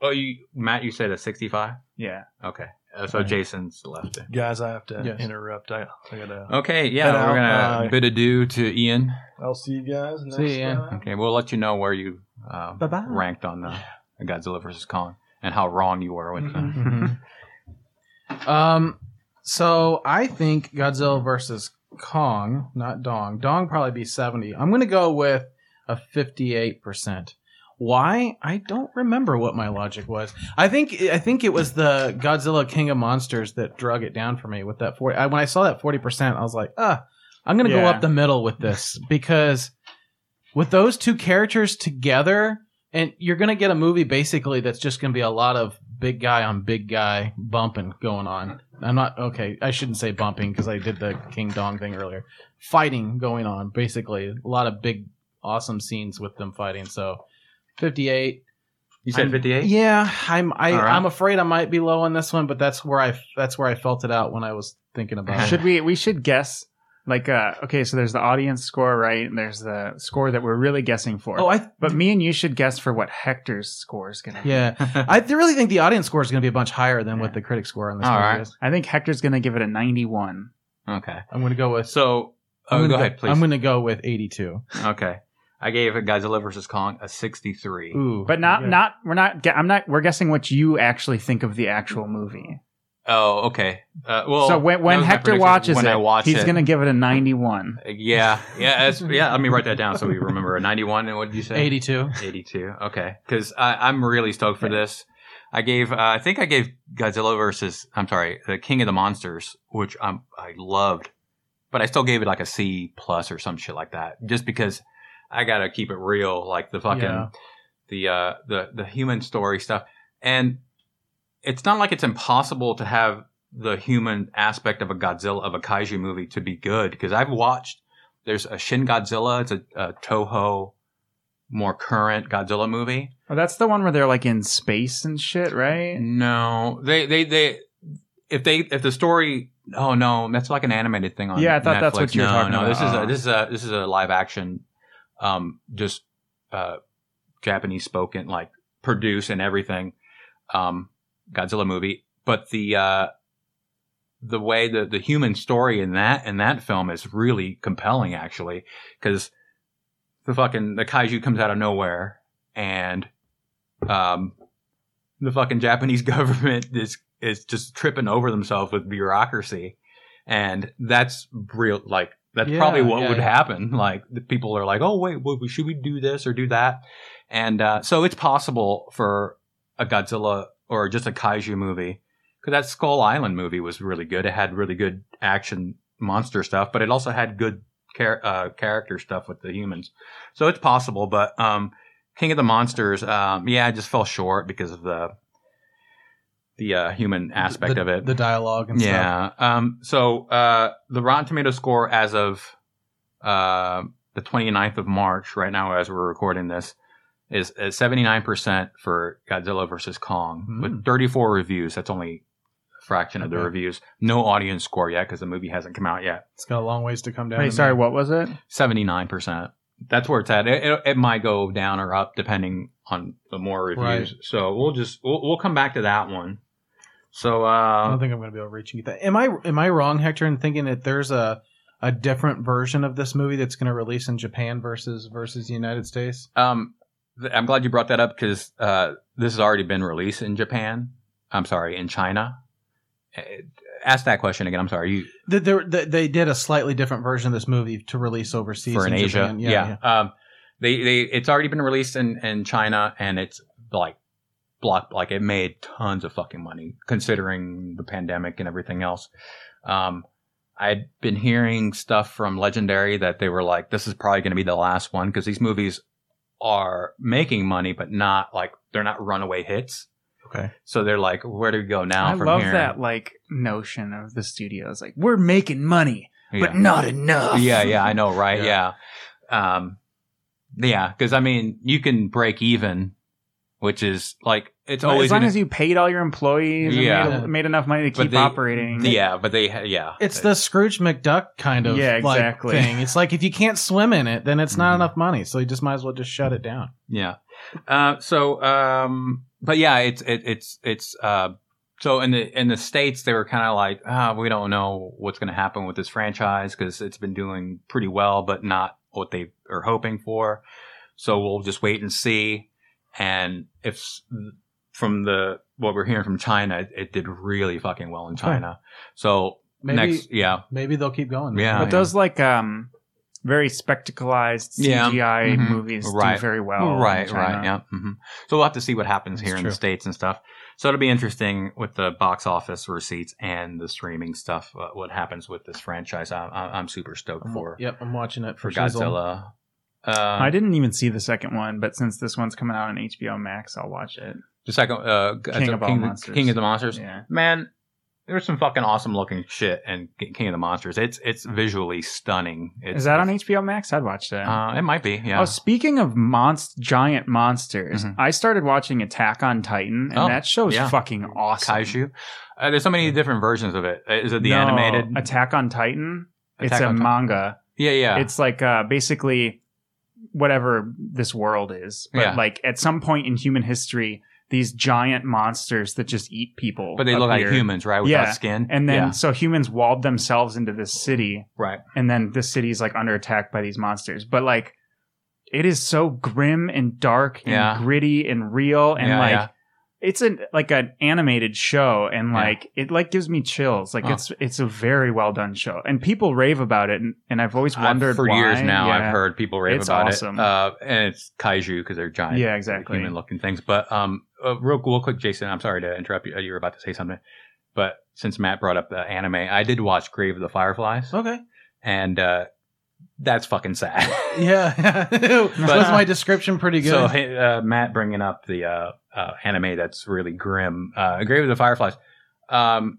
S1: Oh, you Matt, you said a sixty-five.
S3: Yeah.
S1: Okay, uh, so
S4: Right.
S1: Jason's left.
S4: Guys, I have to
S2: Yes.
S4: interrupt. I, I gotta.
S1: Okay, yeah, we're
S4: out,
S1: gonna
S4: uh,
S1: bid adieu to Ian.
S4: I'll see you guys next
S2: See ya.
S4: time.
S1: Okay, we'll let you know where you uh, ranked on the Godzilla versus Kong and how wrong you were with uh,
S4: Mhm. (laughs)
S2: Um, so I think Godzilla versus Kong, not Dong. Dong probably be seventy. I'm gonna go with a fifty-eight percent. Why? I don't remember what my logic was. I think I think it was the Godzilla King of Monsters that drug it down for me with that forty. I, when I saw that forty percent, I was like, ah, I'm gonna go
S3: Yeah.
S2: up the middle with this because with those two characters together, and you're gonna get a movie basically that's just gonna be a lot of big guy on big guy bumping going on. I'm not okay. I shouldn't say bumping because I did the King Dong thing earlier. Fighting going on, basically a lot of big, awesome scenes with them fighting. So, 58.
S1: You said fifty-eight.
S2: Yeah, I'm. I,
S1: All right.
S2: I'm afraid I might be low on this one, but that's where I. That's where I felt it out when I was thinking about it.
S3: Should we? We should guess. Like, uh, okay, so there's the audience score, right? And there's the score that we're really guessing for.
S2: Oh, I.
S3: but me and you should guess for what Hector's score is going to be.
S2: Yeah, (laughs) I really think the audience score is going to be a bunch higher than what the critic score on this
S1: All
S2: movie
S1: right.
S2: is.
S3: I think Hector's going to give it a 91.
S1: okay,
S2: I'm going to go with.
S1: so
S2: I'm
S1: oh,
S2: gonna
S1: go ahead, please.
S2: I'm going to go with 82.
S1: Okay, I gave it Godzilla versus Kong a sixty-three.
S2: Ooh,
S3: But not,
S2: yeah.
S3: not, we're not, I'm not, we're guessing what you actually think of the actual movie.
S1: Oh, okay. Uh, well,
S3: so when, when Hector watches
S1: when
S3: it,
S1: I watch
S3: he's gonna give it a 91.
S1: Yeah, yeah, that's, yeah. Let me write that down so we remember. A ninety-one, and what did you say?
S2: 82.
S1: 82. Okay, because I'm really stoked for this. I gave, uh, I think I gave Godzilla versus, I'm sorry, the King of the Monsters, which I'm, I loved, but I still gave it like a C plus or some shit like that, just because I gotta keep it real, like the fucking,
S2: Yeah.
S1: the, uh, the, the human story stuff. And it's not like it's impossible to have the human aspect of a Godzilla, of a kaiju movie to be good, because I've watched, there's a Shin Godzilla, it's a, a Toho, more current Godzilla movie.
S3: Oh, that's the one where they're like in space and shit, right?
S1: No, they they they if they if the story. Oh no, that's like an animated thing on.
S3: Yeah, I thought that's what you're
S1: no,
S3: talking
S1: no,
S3: about.
S1: this is a this is a this is a live action, um, just uh, Japanese spoken like produced and everything, um, Godzilla movie. But the uh, the way the the human story in that in that film is really compelling actually because the fucking the kaiju comes out of nowhere and um the fucking Japanese (laughs) government is is just tripping over themselves with bureaucracy and that's real like that's
S2: Yeah,
S1: probably what
S2: yeah,
S1: would
S2: yeah.
S1: happen like the people are like oh wait well, should we do this or do that and uh, so it's possible for a Godzilla or just a kaiju movie because that Skull Island movie was really good. It had really good action monster stuff, but it also had good char- uh, character stuff with the humans. So it's possible, but um, King of the Monsters, um, yeah, I just fell short because of the the uh, human aspect
S2: the,
S1: of it.
S2: The dialogue and stuff.
S1: yeah. Um, so uh, the Rotten Tomato score as of uh, the 29th of March, right now as we're recording this, is, is 79% for Godzilla versus Kong
S2: Hmm.
S1: with 34 reviews. That's only a fraction of the reviews. No audience score yet because the movie hasn't come out yet.
S2: It's got a long ways to come down.
S3: Wait,
S2: to
S3: sorry,
S2: me.
S3: what was it?
S1: 79%. That's where it's at. It, it, it might go down or up depending on the more reviews.
S2: Right.
S1: So we'll just, we'll, we'll come back to that one. So,
S2: I
S1: uh,
S2: don't think I'm going to be able to reach you that. Am I am I wrong, Hector, in thinking that there's a a different version of this movie that's going to release in Japan versus versus the United States?
S1: Um, th- I'm glad you brought that up because uh, this has already been released in Japan. I'm sorry, in China. Uh, Ask that question again. I'm sorry. You
S2: there- that they did a slightly different version of this movie to release overseas
S1: for in Asia,
S2: Japan.
S1: yeah. Um, they they it's already been released in in China and it's like block like it made tons of fucking money considering the pandemic and everything else. Um, I'd been hearing stuff from Legendary that they were like, this is probably going to be the last one because these movies are making money, but not like they're not runaway hits.
S2: Okay.
S1: So they're like, where do we go now
S3: I
S1: from
S3: love
S1: here?
S3: that like notion of the studios. Like we're making money,
S1: Yeah.
S3: but not enough.
S1: yeah, yeah, I know, right?
S2: Yeah.
S1: Yeah. Um, yeah, because I mean, you can break even, which is like it's
S3: As
S1: always
S3: long as you paid all your employees and
S1: Yeah.
S3: made, made enough money to
S1: But
S3: keep
S1: they-
S3: operating.
S1: yeah, but they, yeah,
S2: It's the Scrooge McDuck kind of
S3: Yeah,
S2: like,
S3: exactly.
S2: thing. It's like if you can't swim in it, then it's not
S1: Mhm.
S2: enough money. So you just might as well just shut it down.
S1: yeah. Uh, so, um, but yeah, it's it, it's it's uh, so in the in the states they were kind of like, ah, we don't know what's going to happen with this franchise because it's been doing pretty well, but not what they are hoping for. So we'll just wait and see. And if s- from the what we're hearing from China, it, it did really fucking well in China. So
S2: Maybe
S1: next, yeah,
S2: maybe they'll keep going.
S1: Yeah.
S3: but those like um very spectacleized
S1: Yeah.
S3: CGI
S1: Mhm.
S3: movies
S1: Right.
S3: do very well. in
S1: right,
S3: China.
S1: right, yeah. hmm So we'll have to see what happens
S2: That's
S1: here in the states and stuff. So it'll be interesting with the box office receipts and the streaming stuff. Uh, what happens with this franchise? I, I, I'm super stoked
S2: I'm,
S1: for
S2: yep, I'm watching it
S1: for
S2: for,
S1: Godzilla. Uh,
S3: I didn't even see the second one, but since this one's coming out on HBO Max, I'll watch it.
S1: The second uh,
S3: King of
S1: King,
S3: monsters.
S1: King of the Monsters.
S3: Yeah.
S1: Man, there's some fucking awesome looking shit in King of the Monsters. It's it's visually stunning. It's,
S3: Is that on HBO Max? I'd watch that.
S1: Uh, it might be. Yeah.
S3: Oh, speaking of monst- giant monsters,
S1: Mhm.
S3: I started watching Attack on Titan, and
S1: Oh,
S3: that show's
S1: yeah.
S3: fucking awesome.
S1: Kaiju. Uh, there's so many different versions of it. Uh, it the
S3: No,
S1: animated?
S3: Attack on Titan? it's
S1: Attack
S3: a
S1: on Titan.
S3: manga.
S1: Yeah, yeah.
S3: It's like uh, basically whatever this world is, but
S1: Yeah.
S3: like at some point in human history, these giant monsters that just eat people.
S1: but they look like humans, right? Without
S3: Yeah.
S1: skin.
S3: And then
S1: Yeah.
S3: so humans walled themselves into this city,
S1: right.
S3: and then the city's like under attack by these monsters. But like, it is so grim and dark and
S1: Yeah.
S3: gritty and real, and like. It's an like an animated show and
S1: Yeah.
S3: like it like gives me chills like
S1: Oh.
S3: it's it's a very well done show and people rave about it and, and i've always
S1: I've-
S3: wondered
S1: for
S3: why.
S1: years now.
S3: Yeah.
S1: I've heard people rave
S3: It's
S1: about
S3: awesome.
S1: it, uh, and it's kaiju because they're giant,
S3: Yeah, exactly.
S1: human-looking things. But um, uh, real, real quick, Jason, I'm sorry to interrupt you. You were about to say something, but since Matt brought up the anime, I did watch Grave of the Fireflies,
S2: Okay.
S1: and uh, that's fucking sad.
S2: Yeah. (laughs) was my description pretty good?
S1: So hey, uh, Matt bringing up the uh, uh, anime that's really grim, uh, Grave of the Fireflies. Um,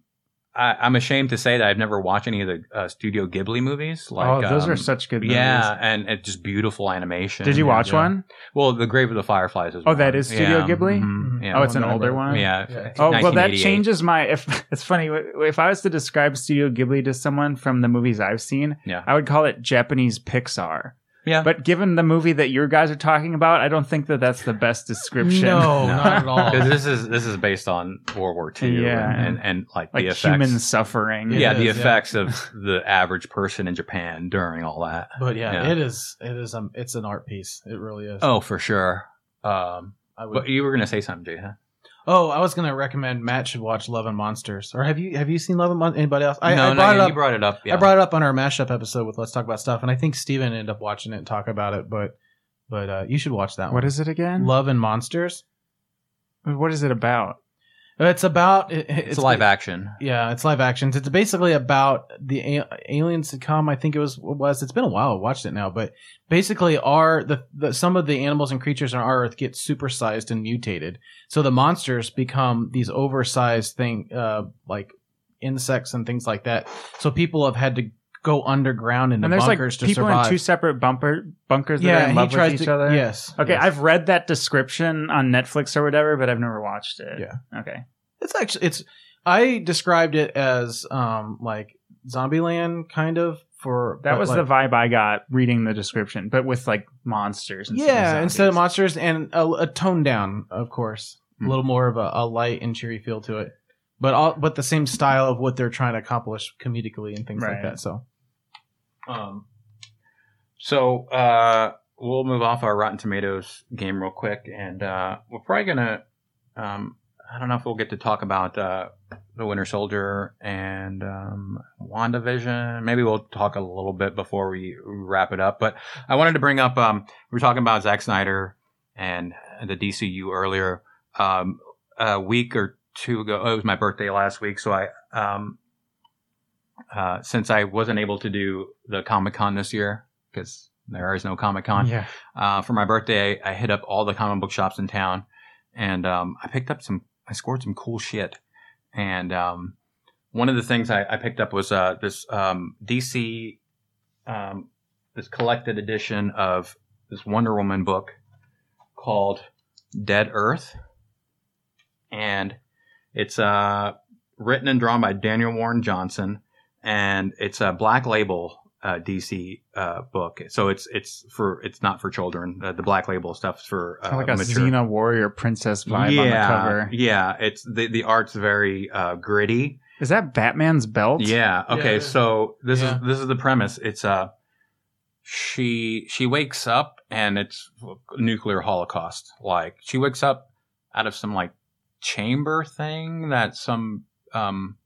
S1: I, I'm ashamed to say that I've never watched any of the uh, Studio Ghibli movies. Like,
S3: oh those
S1: um,
S3: are such good movies.
S1: yeah, and it's just beautiful animation.
S3: did you watch
S1: And, uh,
S3: one?
S1: Well, the Grave of the Fireflies is.
S3: Oh, that is Studio
S1: Yeah,
S3: Ghibli?
S1: mhm, yeah.
S3: oh it's an
S2: one that I
S3: older one
S1: yeah.
S2: Yeah.
S3: Oh well, that changes my. If (laughs) it's funny, if I was to describe Studio Ghibli to someone from the movies I've seen,
S1: Yeah.
S3: I would call it Japanese Pixar.
S1: Yeah,
S3: But given the movie that you guys are talking about, I don't think that that's the best description.
S2: no,
S1: No.
S2: not at all.
S1: because this is this is based on World War II.
S3: Yeah.
S1: and, and, and like,
S3: like
S1: the effects.
S3: human suffering.
S2: It
S1: yeah, the
S2: is, yeah.
S1: effects of the average person in Japan during all that.
S2: But yeah,
S1: Yeah.
S2: it is. It is. Um, it's an art piece. It really is.
S1: Oh, for sure. Um,
S2: I would.
S1: but you were gonna say something, Jay? Huh?
S2: Oh, I was gonna recommend Matt should watch Love and Monsters. Or have you have you seen Love and Monsters? Anybody else? I,
S1: no,
S2: I
S1: no,
S2: brought
S1: yeah,
S2: it
S1: you
S2: up.
S1: brought it up. Yeah.
S2: I brought it up on our mashup episode with Let's Talk About Stuff, and I think Steven ended up watching it and talk about it. But but uh, you should watch that
S3: What
S2: one.
S3: is it again?
S2: Love and Monsters?
S3: What is it about?
S2: It's about it,
S1: it's, live action.
S2: Yeah, it's live action. It's basically about the a- aliens to come. I think it was was. It's been a while. I watched it now, but basically, our the, the some of the animals and creatures on our Earth get supersized and mutated. So the monsters become these oversized thing, uh, like insects and things like that. So people have had to go underground into
S3: And there's like
S2: bunkers to
S3: people
S2: survive.
S3: in two separate bumper bunkers that are
S2: yeah,
S3: in
S2: he
S3: love
S2: tries
S3: with each
S2: to.
S3: other.
S2: Yes.
S3: Okay,
S2: yes.
S3: I've read that description on Netflix or whatever, but I've never watched it.
S2: Yeah.
S3: Okay.
S2: It's actually it's. I described it as um like Zombieland kind of for
S3: That
S2: but,
S3: was
S2: like-
S3: the vibe I got reading the description, but with like monsters. Instead
S2: yeah
S3: of
S2: instead of monsters and a, a tone down of course
S1: Hmm.
S2: a little more of a, a light and cheery feel to it but all but the same style of what they're trying to accomplish comedically and things like that so
S1: Um, so uh, we'll move off our Rotten Tomatoes game real quick, and uh, we're probably gonna. Um, I don't know if we'll get to talk about uh, the Winter Soldier and um, WandaVision. Maybe we'll talk a little bit before we wrap it up. But I wanted to bring up. Um, we were talking about Zack Snyder and the DCU earlier. Um, a week or two ago, it was my birthday last week, so I um, uh, since I wasn't able to do the Comic Con this year because there is no Comic Con.
S3: Yeah.
S1: Uh, for my birthday, I hit up all the comic book shops in town, and um, I picked up some. I scored some cool shit, and um, one of the things I, I picked up was uh, this um, DC, um, this collected edition of this Wonder Woman book called Dead Earth, and it's uh, written and drawn by Daniel Warren Johnson, and it's a Black Label uh, DC uh, book. So it's it's for it's not for children. Uh, the Black Label stuff's for uh,
S3: like a
S1: mature.
S3: Xena warrior princess vibe
S1: yeah,
S3: on the cover.
S1: Yeah, it's the the art's very uh, gritty.
S3: Is that Batman's belt?
S1: Yeah. Okay.
S2: Yeah.
S1: So this
S2: Yeah.
S1: is this is the premise. It's uh she she wakes up and it's nuclear holocaust. Like she wakes up out of some like chamber thing that some um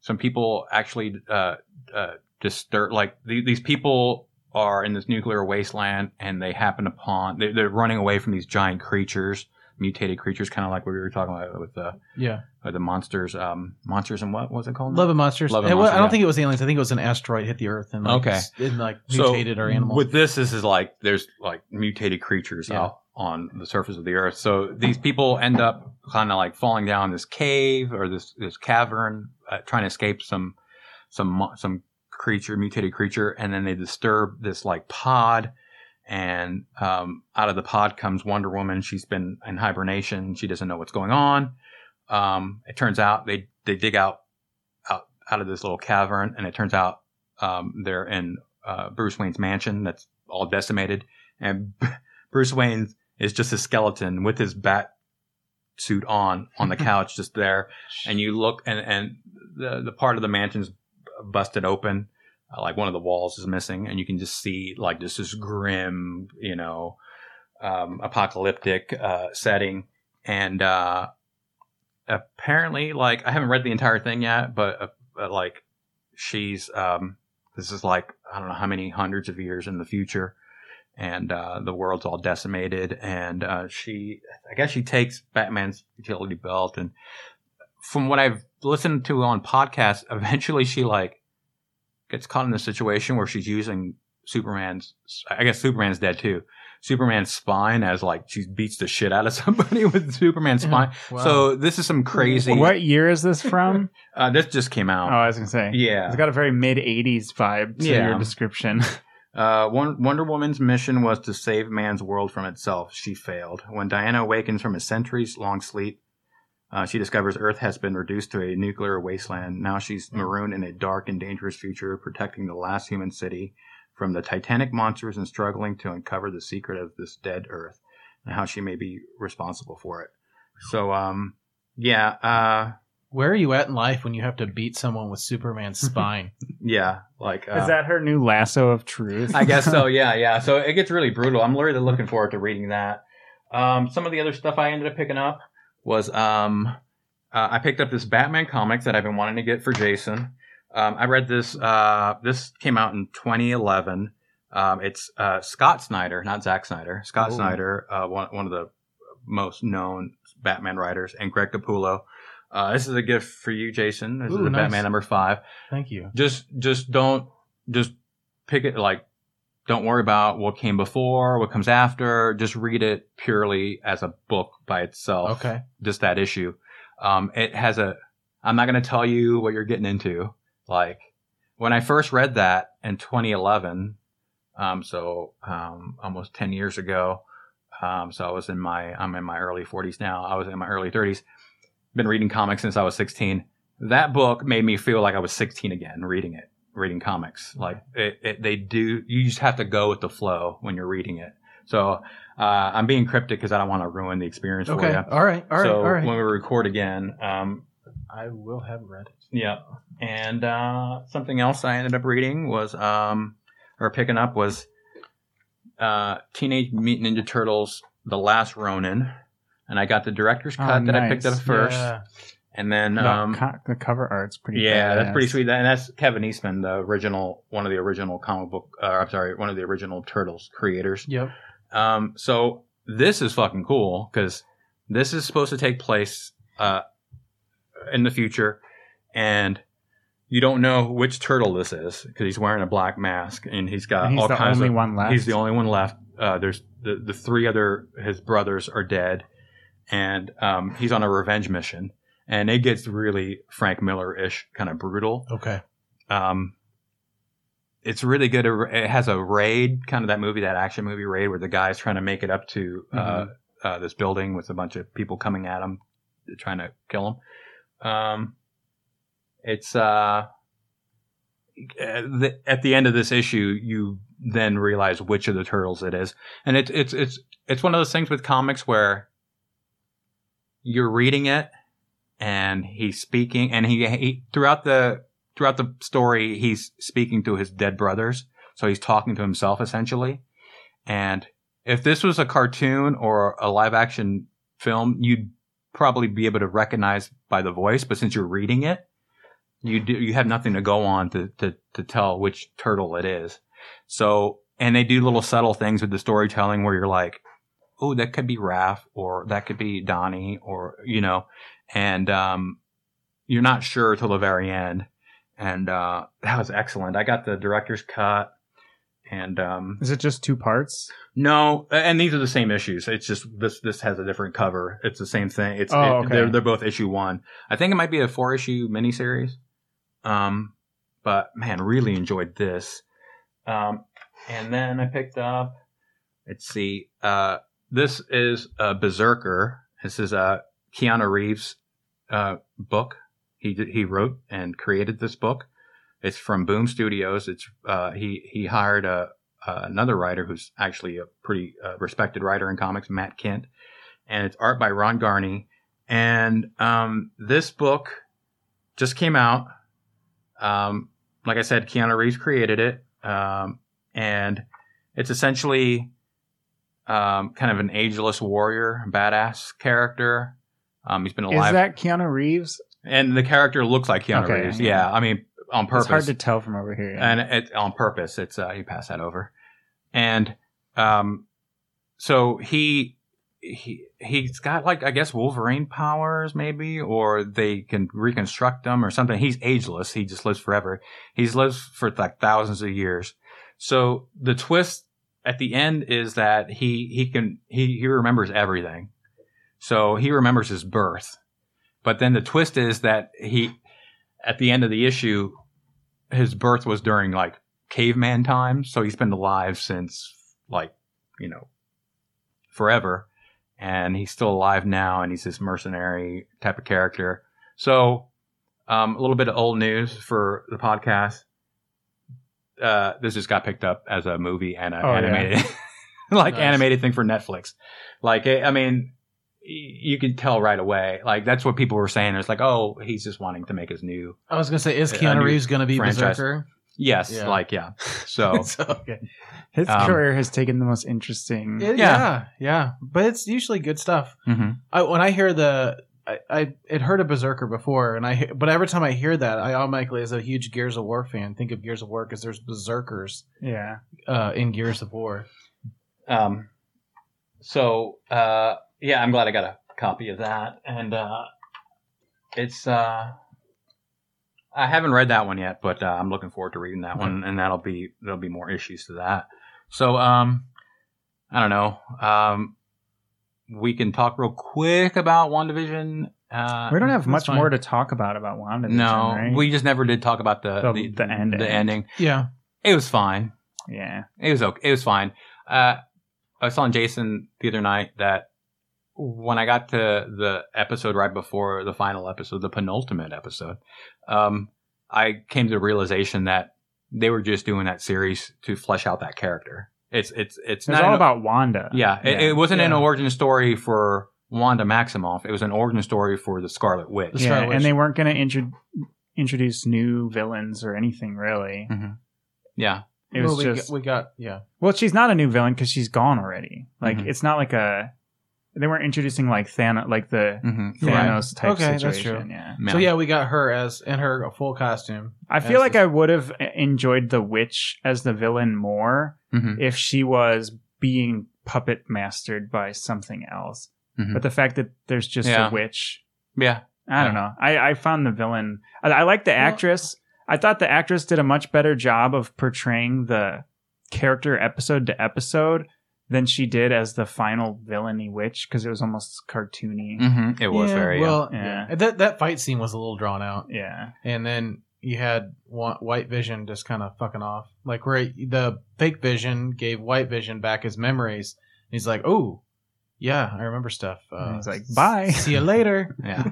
S1: some people actually uh uh disturb like the, these people are in this nuclear wasteland and they happen upon they, they're running away from these giant creatures mutated creatures kind of like what we were talking about with the
S2: yeah
S1: the monsters um monsters and what was it called
S2: love and monsters
S1: Love and Monsters,
S2: i don't
S1: yeah.
S2: think it was aliens i think it was an asteroid hit the earth and like,
S1: Okay.
S2: and like
S1: So,
S2: mutated our animals
S1: With this, this is like there's like mutated creatures
S2: Yeah.
S1: out on the surface of the earth. So these people end up kind of like falling down this cave or this this cavern, uh, trying to escape some some some creature, mutated creature, and then they disturb this like pod. And um, out of the pod comes Wonder Woman. She's been in hibernation. She doesn't know what's going on. Um, it turns out they they dig out out out of this little cavern, and it turns out um, they're in uh, Bruce Wayne's mansion that's all decimated, and (laughs) Bruce Wayne is just a skeleton with his bat suit on on the (laughs) couch, just there. And you look, and and the the part of the mansion's busted open, uh, like one of the walls is missing, and you can just see like this this grim, you know, um, apocalyptic uh, setting, and uh, apparently, like I haven't read the entire thing yet, but, uh, but like she's um, this is like I don't know how many hundreds of years in the future, and uh, the world's all decimated, and uh, she I guess she takes Batman's utility belt, and from what I've listened to on podcasts, (laughs) eventually she like gets caught in a situation where she's using Superman's. I guess Superman's dead too. Superman's spine as like she beats the shit out of (laughs) somebody with Superman's spine.
S2: Wow.
S1: So this is some crazy.
S3: What year is this from? (laughs)
S1: Uh, this just came out. oh.
S3: I was gonna say.
S1: yeah.
S3: It's got a very mid '80s vibe to
S1: Yeah.
S3: your description.
S1: Uh, Wonder Woman's mission was to save man's world from itself. She failed. When Diana awakens from a centuries long sleep, uh, she discovers Earth has been reduced to a nuclear wasteland. Now she's marooned in a dark and dangerous future, protecting the last human city from the titanic monsters and struggling to uncover the secret of this dead Earth and how she may be responsible for it. So, um, yeah, uh,
S2: Where are you at in life when you have to beat someone with Superman's (laughs) spine?
S1: yeah, like uh,
S3: is that her new lasso of truth?
S1: I guess so. (laughs) Yeah, yeah. So it gets really brutal. I'm really looking forward to reading that. Um, some of the other stuff I ended up picking up was um, uh, I picked up this Batman comic that I've been wanting to get for Jason. Um, I read this. Uh, this came out in 2011. Um, it's uh, Scott Snyder, not Zack Snyder. Scott
S2: Ooh.
S1: Snyder, uh, one one of the most known Batman writers, and Greg Capullo. Uh, this is a gift for you, Jason. This
S2: Ooh,
S1: is a
S2: nice.
S1: Batman number five
S2: Thank you.
S1: just just don't just pick it like don't worry about what came before what comes after just read it purely as a book by itself
S2: Okay.
S1: just that issue um it has a i'm not going to tell you what you're getting into like when i first read that in 2011 um so um almost 10 years ago um so i was in my i'm in my early 40s now i was in my early 30s been reading comics since i was 16 that book made me feel like I was 16 again reading it, reading comics. Like it, it, they do, you just have to go with the flow when you're reading it. So uh, I'm being cryptic because I don't want to ruin the experience for
S2: Okay.
S1: you.
S2: All right. All right.
S1: so
S2: all right.
S1: when we record again, um,
S2: I will have read it.
S1: yeah. And uh, something else I ended up reading was, um, or picking up was uh, Teenage Mutant Ninja Turtles: The Last Ronin. And I got the director's
S3: Oh,
S1: cut that I picked up first,
S2: Yeah.
S1: and then
S3: The
S1: um,
S3: co- the cover art's pretty.
S1: yeah, that's pretty sweet. And that's Kevin Eastman, the original, one of the original comic book, uh, I'm sorry, one of the original Turtles creators.
S2: Yep.
S1: Um, so this is fucking cool because this is supposed to take place uh, in the future, and you don't know which turtle this is because he's wearing a black mask and he's got
S3: And he's
S1: all
S3: the
S1: kinds
S3: only
S1: of.
S3: one left.
S1: He's the only one left. Uh, there's the the three other his brothers are dead, and um, he's on a revenge mission, and it gets really Frank Miller ish, kind of brutal.
S2: Okay.
S1: Um, it's really good. It has a raid, kind of that movie, that action movie raid, where the guy's trying to make it up to uh, uh, this building with a bunch of people coming at him, trying to kill him. Um, it's uh, uh, at the end of this issue, you then realize which of the turtles it is, and it's it's it's it's one of those things with comics where you're reading it and he's speaking and he, he throughout the throughout the story he's speaking to his dead brothers. So he's talking to himself essentially. And if this was a cartoon or a live action film you'd probably be able to recognize by the voice. But since you're reading it you do you have nothing to go on to to, to tell which turtle it is. So and they do little subtle things with the storytelling where you're like oh that could be Raph or that could be Donnie or you know and um, you're not sure till the very end. And uh, that was excellent. I got the director's cut, and um,
S3: Is it just two parts?
S1: no, and these are the same issues. It's just this this has a different cover. It's the same thing. It's
S3: Oh,
S1: it- they're they're both issue one. I think it might be a four issue miniseries. Um, but man, really enjoyed this. Um, and then I picked up. Let's see. Uh, this is uh, Berserker. This is uh, Keanu Reeves' uh, book. He he wrote and created this book. It's from Boom Studios. It's uh, he he hired a uh, another writer who's actually a pretty uh, respected writer in comics, Matt Kindt, and it's art by Ron Garney. And um, this book just came out. Um, like I said, Keanu Reeves created it, um, and it's essentially um, kind of an ageless warrior, badass character. Um, he's been alive.
S3: Is that Keanu Reeves?
S1: and the character looks like Keanu
S3: Okay,
S1: Reeves.
S3: yeah.
S1: Yeah, I mean on purpose.
S3: It's hard to tell from over here. Yeah.
S1: and it on purpose. It's uh, you pass that over, and um, so he he he's got like I guess Wolverine powers maybe, or they can reconstruct them or something. He's ageless. He just lives forever. He's lives for like thousands of years. So the twist at the end is that he he can he he remembers everything. So he remembers his birth, but then the twist is that he at the end of the issue his birth was during like caveman times, so he's been alive since like you know forever, and he's still alive now, and he's this mercenary type of character. So um, a little bit of old news for the podcast. Uh, this just got picked up as a movie and an
S3: Oh, yeah.
S1: animated, (laughs) like
S2: Nice.
S1: animated thing for Netflix. Like, I I mean, you can tell right away. Like, that's what people were saying. It's like, oh, he's just wanting to make his new.
S2: I was gonna say, is
S1: A
S2: Keanu Reeves gonna be
S1: franchise.
S2: Berserker?
S1: Yes,
S2: Yeah.
S1: like yeah. (laughs) So
S2: So, okay.
S3: His
S1: um,
S3: career has taken the most interesting.
S2: Yeah, yeah, yeah. But it's usually good stuff.
S1: mhm.
S2: I, when I hear the, I, I had heard of Berserker before, and I, but every time I hear that, I automatically, as a huge Gears of War fan, think of Gears of War because there's Berserkers
S3: yeah.
S2: uh, in Gears of War.
S1: Um, so uh, yeah, I'm glad I got a copy of that, and uh, it's uh, I haven't read that one yet, but uh, I'm looking forward to reading that one, and that'll be there'll be more issues to that. So um, I don't know. Um, we can talk real quick about WandaVision. Uh,
S3: We don't have much
S2: fine.
S3: more to talk about about WandaVision,
S1: no,
S3: right?
S1: we just never did talk about the
S3: The-
S1: the,
S3: the ending.
S1: The ending.
S2: Yeah,
S1: It was fine.
S3: yeah.
S1: It was okay. It was fine. Uh, I was telling Jason the other night that when I got to the episode right before the final episode, the penultimate episode, um, I came to the realization that they were just doing that series to flesh out that character. It's it's it's
S3: It's
S1: not
S3: all
S1: an-
S3: about Wanda.
S1: yeah. It, it wasn't an origin story for Wanda Maximoff. It was an origin story for the Scarlet Witch.
S2: The
S3: yeah,
S2: Scarlet Witch.
S3: and they weren't going to intro- introduce new villains or anything really.
S1: hmm Yeah.
S3: It was
S2: well, we,
S3: just
S2: got, we got yeah.
S3: well, she's not a new villain because she's gone already. Like
S1: Mhm.
S3: it's not like a they weren't introducing like Thanos, like the
S1: hmm
S3: Thanos type
S2: Okay, that's
S3: situation.
S2: true.
S3: Yeah,
S2: So yeah, we got her as in her full costume.
S3: I feel like
S2: the-
S3: I would have enjoyed the witch as the villain more
S1: hmm
S3: if she was being puppet mastered by something else.
S1: Mhm.
S3: But the fact that there's just
S1: Yeah.
S3: a witch,
S1: Yeah.
S3: I don't know. I, I found the villain. I, I like the
S2: Well-
S3: actress. I thought the actress did a much better job of portraying the character episode to episode than she did as the final villainy witch because it was almost cartoony.
S1: hmm It was
S2: Yeah,
S1: very
S2: well.
S3: Yeah.
S2: yeah. That that fight scene was a little drawn out,
S3: Yeah,
S2: and then you had White Vision just kind of fucking off, like where the fake Vision gave White Vision back his memories. And he's like, "Oh, yeah, I remember stuff." Uh,
S3: And he's like, "Bye."
S2: See you later." (laughs)
S1: Yeah.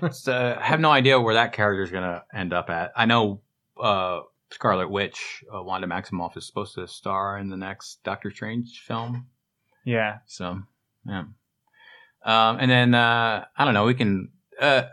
S1: Just, uh, I have no idea where that character is going to end up at. I know uh, Scarlet Witch, uh, Wanda Maximoff, is supposed to star in the next Doctor Strange film.
S3: yeah.
S1: So, yeah. Um, and then uh, I don't know. We can uh,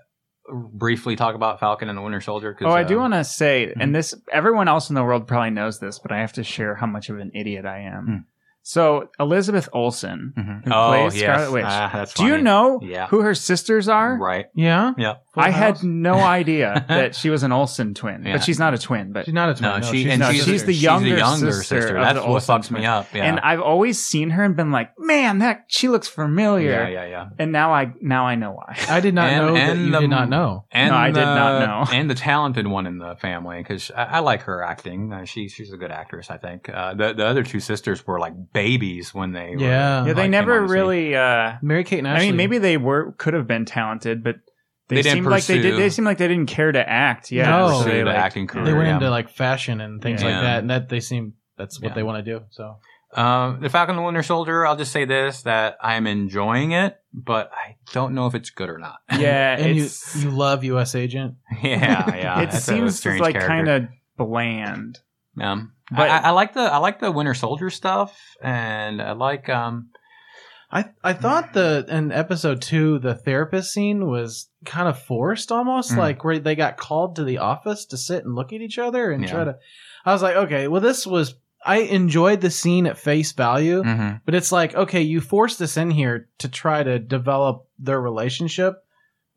S1: briefly talk about Falcon and the Winter Soldier.
S3: Oh, I do
S1: uh,
S3: want to say,
S1: mhm.
S3: and this everyone else in the world probably knows this, but I have to share how much of an idiot I am.
S1: Hmm.
S3: So Elizabeth Olsen,
S1: mhm.
S3: who
S1: Oh,
S3: plays
S1: yes.
S3: Scarlet Witch.
S1: Ah,
S3: do you know
S1: Yeah.
S3: who her sisters are?
S1: Right.
S2: yeah,
S1: Yeah.
S2: Full
S3: I had no (laughs) idea that she was an Olsen twin,
S1: Yeah.
S3: but she's not a twin. But
S2: She's not a twin.
S1: No,
S2: No,
S1: she
S2: she's
S1: and
S3: no,
S1: she's,
S3: she's the
S1: she's
S3: younger
S1: younger
S3: sister
S1: sister.
S3: of
S1: That's what
S3: Olsen
S1: fucks me up. Yeah.
S3: and I've always seen her and been like, man, that she looks familiar.
S1: yeah, yeah, yeah.
S3: And now I now I know why.
S2: I did not
S1: And-
S2: know that
S1: and
S2: you
S1: the-
S2: did not know.
S1: And
S3: No, I did not
S1: the-
S3: know.
S1: And the talented one in the family, because I, I like her acting. Uh, she, she's a good actress, I think. Uh, the the other two sisters were like babies when they were,
S2: Yeah.
S3: yeah, they
S1: came
S3: never
S1: on the scene.
S3: really. Uh,
S2: Mary Kate and
S3: I mean, maybe they were could have been talented, but they,
S1: They didn't
S3: seemed like they did.
S1: pursue-
S3: They seemed like they didn't care to act. Yeah,
S2: No.
S3: so
S1: pursue
S3: they,
S1: the
S3: like-
S1: acting career.
S2: they went
S1: yeah.
S2: into like fashion and things like that, and that they seem that's what
S1: Yeah.
S2: they want to do. So
S1: Um, the Falcon and the Winter Soldier. I'll just say this: that I am enjoying it, but I don't know if it's good or not. (laughs)
S3: Yeah,
S2: and you you love U.S. Agent. (laughs)
S1: yeah, yeah. (laughs)
S3: it
S1: that's a
S3: seems like kind of bland.
S1: Um,
S3: But-
S1: I, I like the I like the Winter Soldier stuff, and I like um.
S2: I I thought the in episode two the therapist scene was kind of forced almost
S1: Mm.
S2: like where they got called to the office to sit and look at each other and
S1: Yeah.
S2: try to. I was like, okay, well this was I enjoyed the scene at face value,
S1: mhm.
S2: but it's like okay, you forced this in here to try to develop their relationship,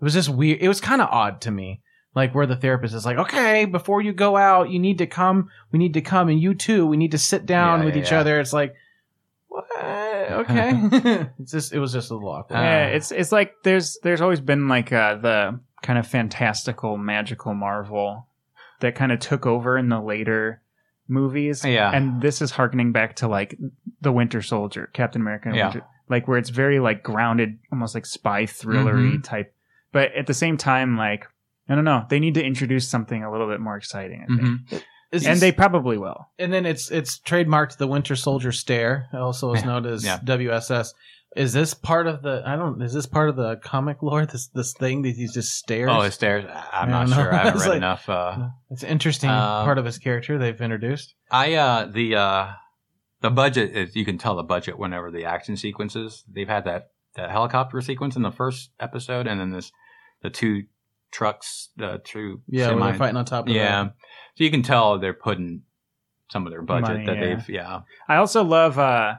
S2: It was just weird. It was kind of odd to me. Like where the therapist is like, okay, before you go out, you need to come. We need to come, and you too. We need to sit down
S1: Yeah,
S2: with
S1: yeah,
S2: each other. It's like, what? Okay. (laughs) it's just. It was just a little awkward.
S1: Uh,
S3: yeah, it's it's like there's there's always been like uh, the kind of fantastical, magical Marvel that kind of took over in the later movies.
S1: Yeah.
S3: and this is harkening back to like the Winter Soldier, Captain America, and
S1: Yeah.
S3: Winter, like where it's very like grounded, almost like spy thrillery
S1: Mhm.
S3: type. But at the same time, like I don't know, they need to introduce something a little bit more exciting. I think.
S1: Mhm.
S2: Is
S3: And
S2: this-
S3: they probably will.
S2: and then it's it's trademarked the Winter Soldier stare, also is known as
S1: Yeah.
S2: WSS. Is this part of the? I don't. Is this part of the comic lore? This this thing that he just stares.
S1: Oh, his stairs. I'm not
S2: know.
S1: sure. I haven't (laughs) read
S2: like-
S1: enough. Uh,
S2: it's an interesting
S1: Um,
S2: part of his character they've introduced.
S1: I uh the uh the budget is you can tell the budget whenever the action sequences. They've had that that helicopter sequence in the first episode, and then this the two trucks, the two
S2: Yeah, when
S1: semi-
S2: they're fighting on top of
S1: yeah.
S2: the-
S1: So you can tell they're putting some of their budget
S3: Money,
S1: that
S3: yeah.
S1: they've yeah
S3: I also love. uh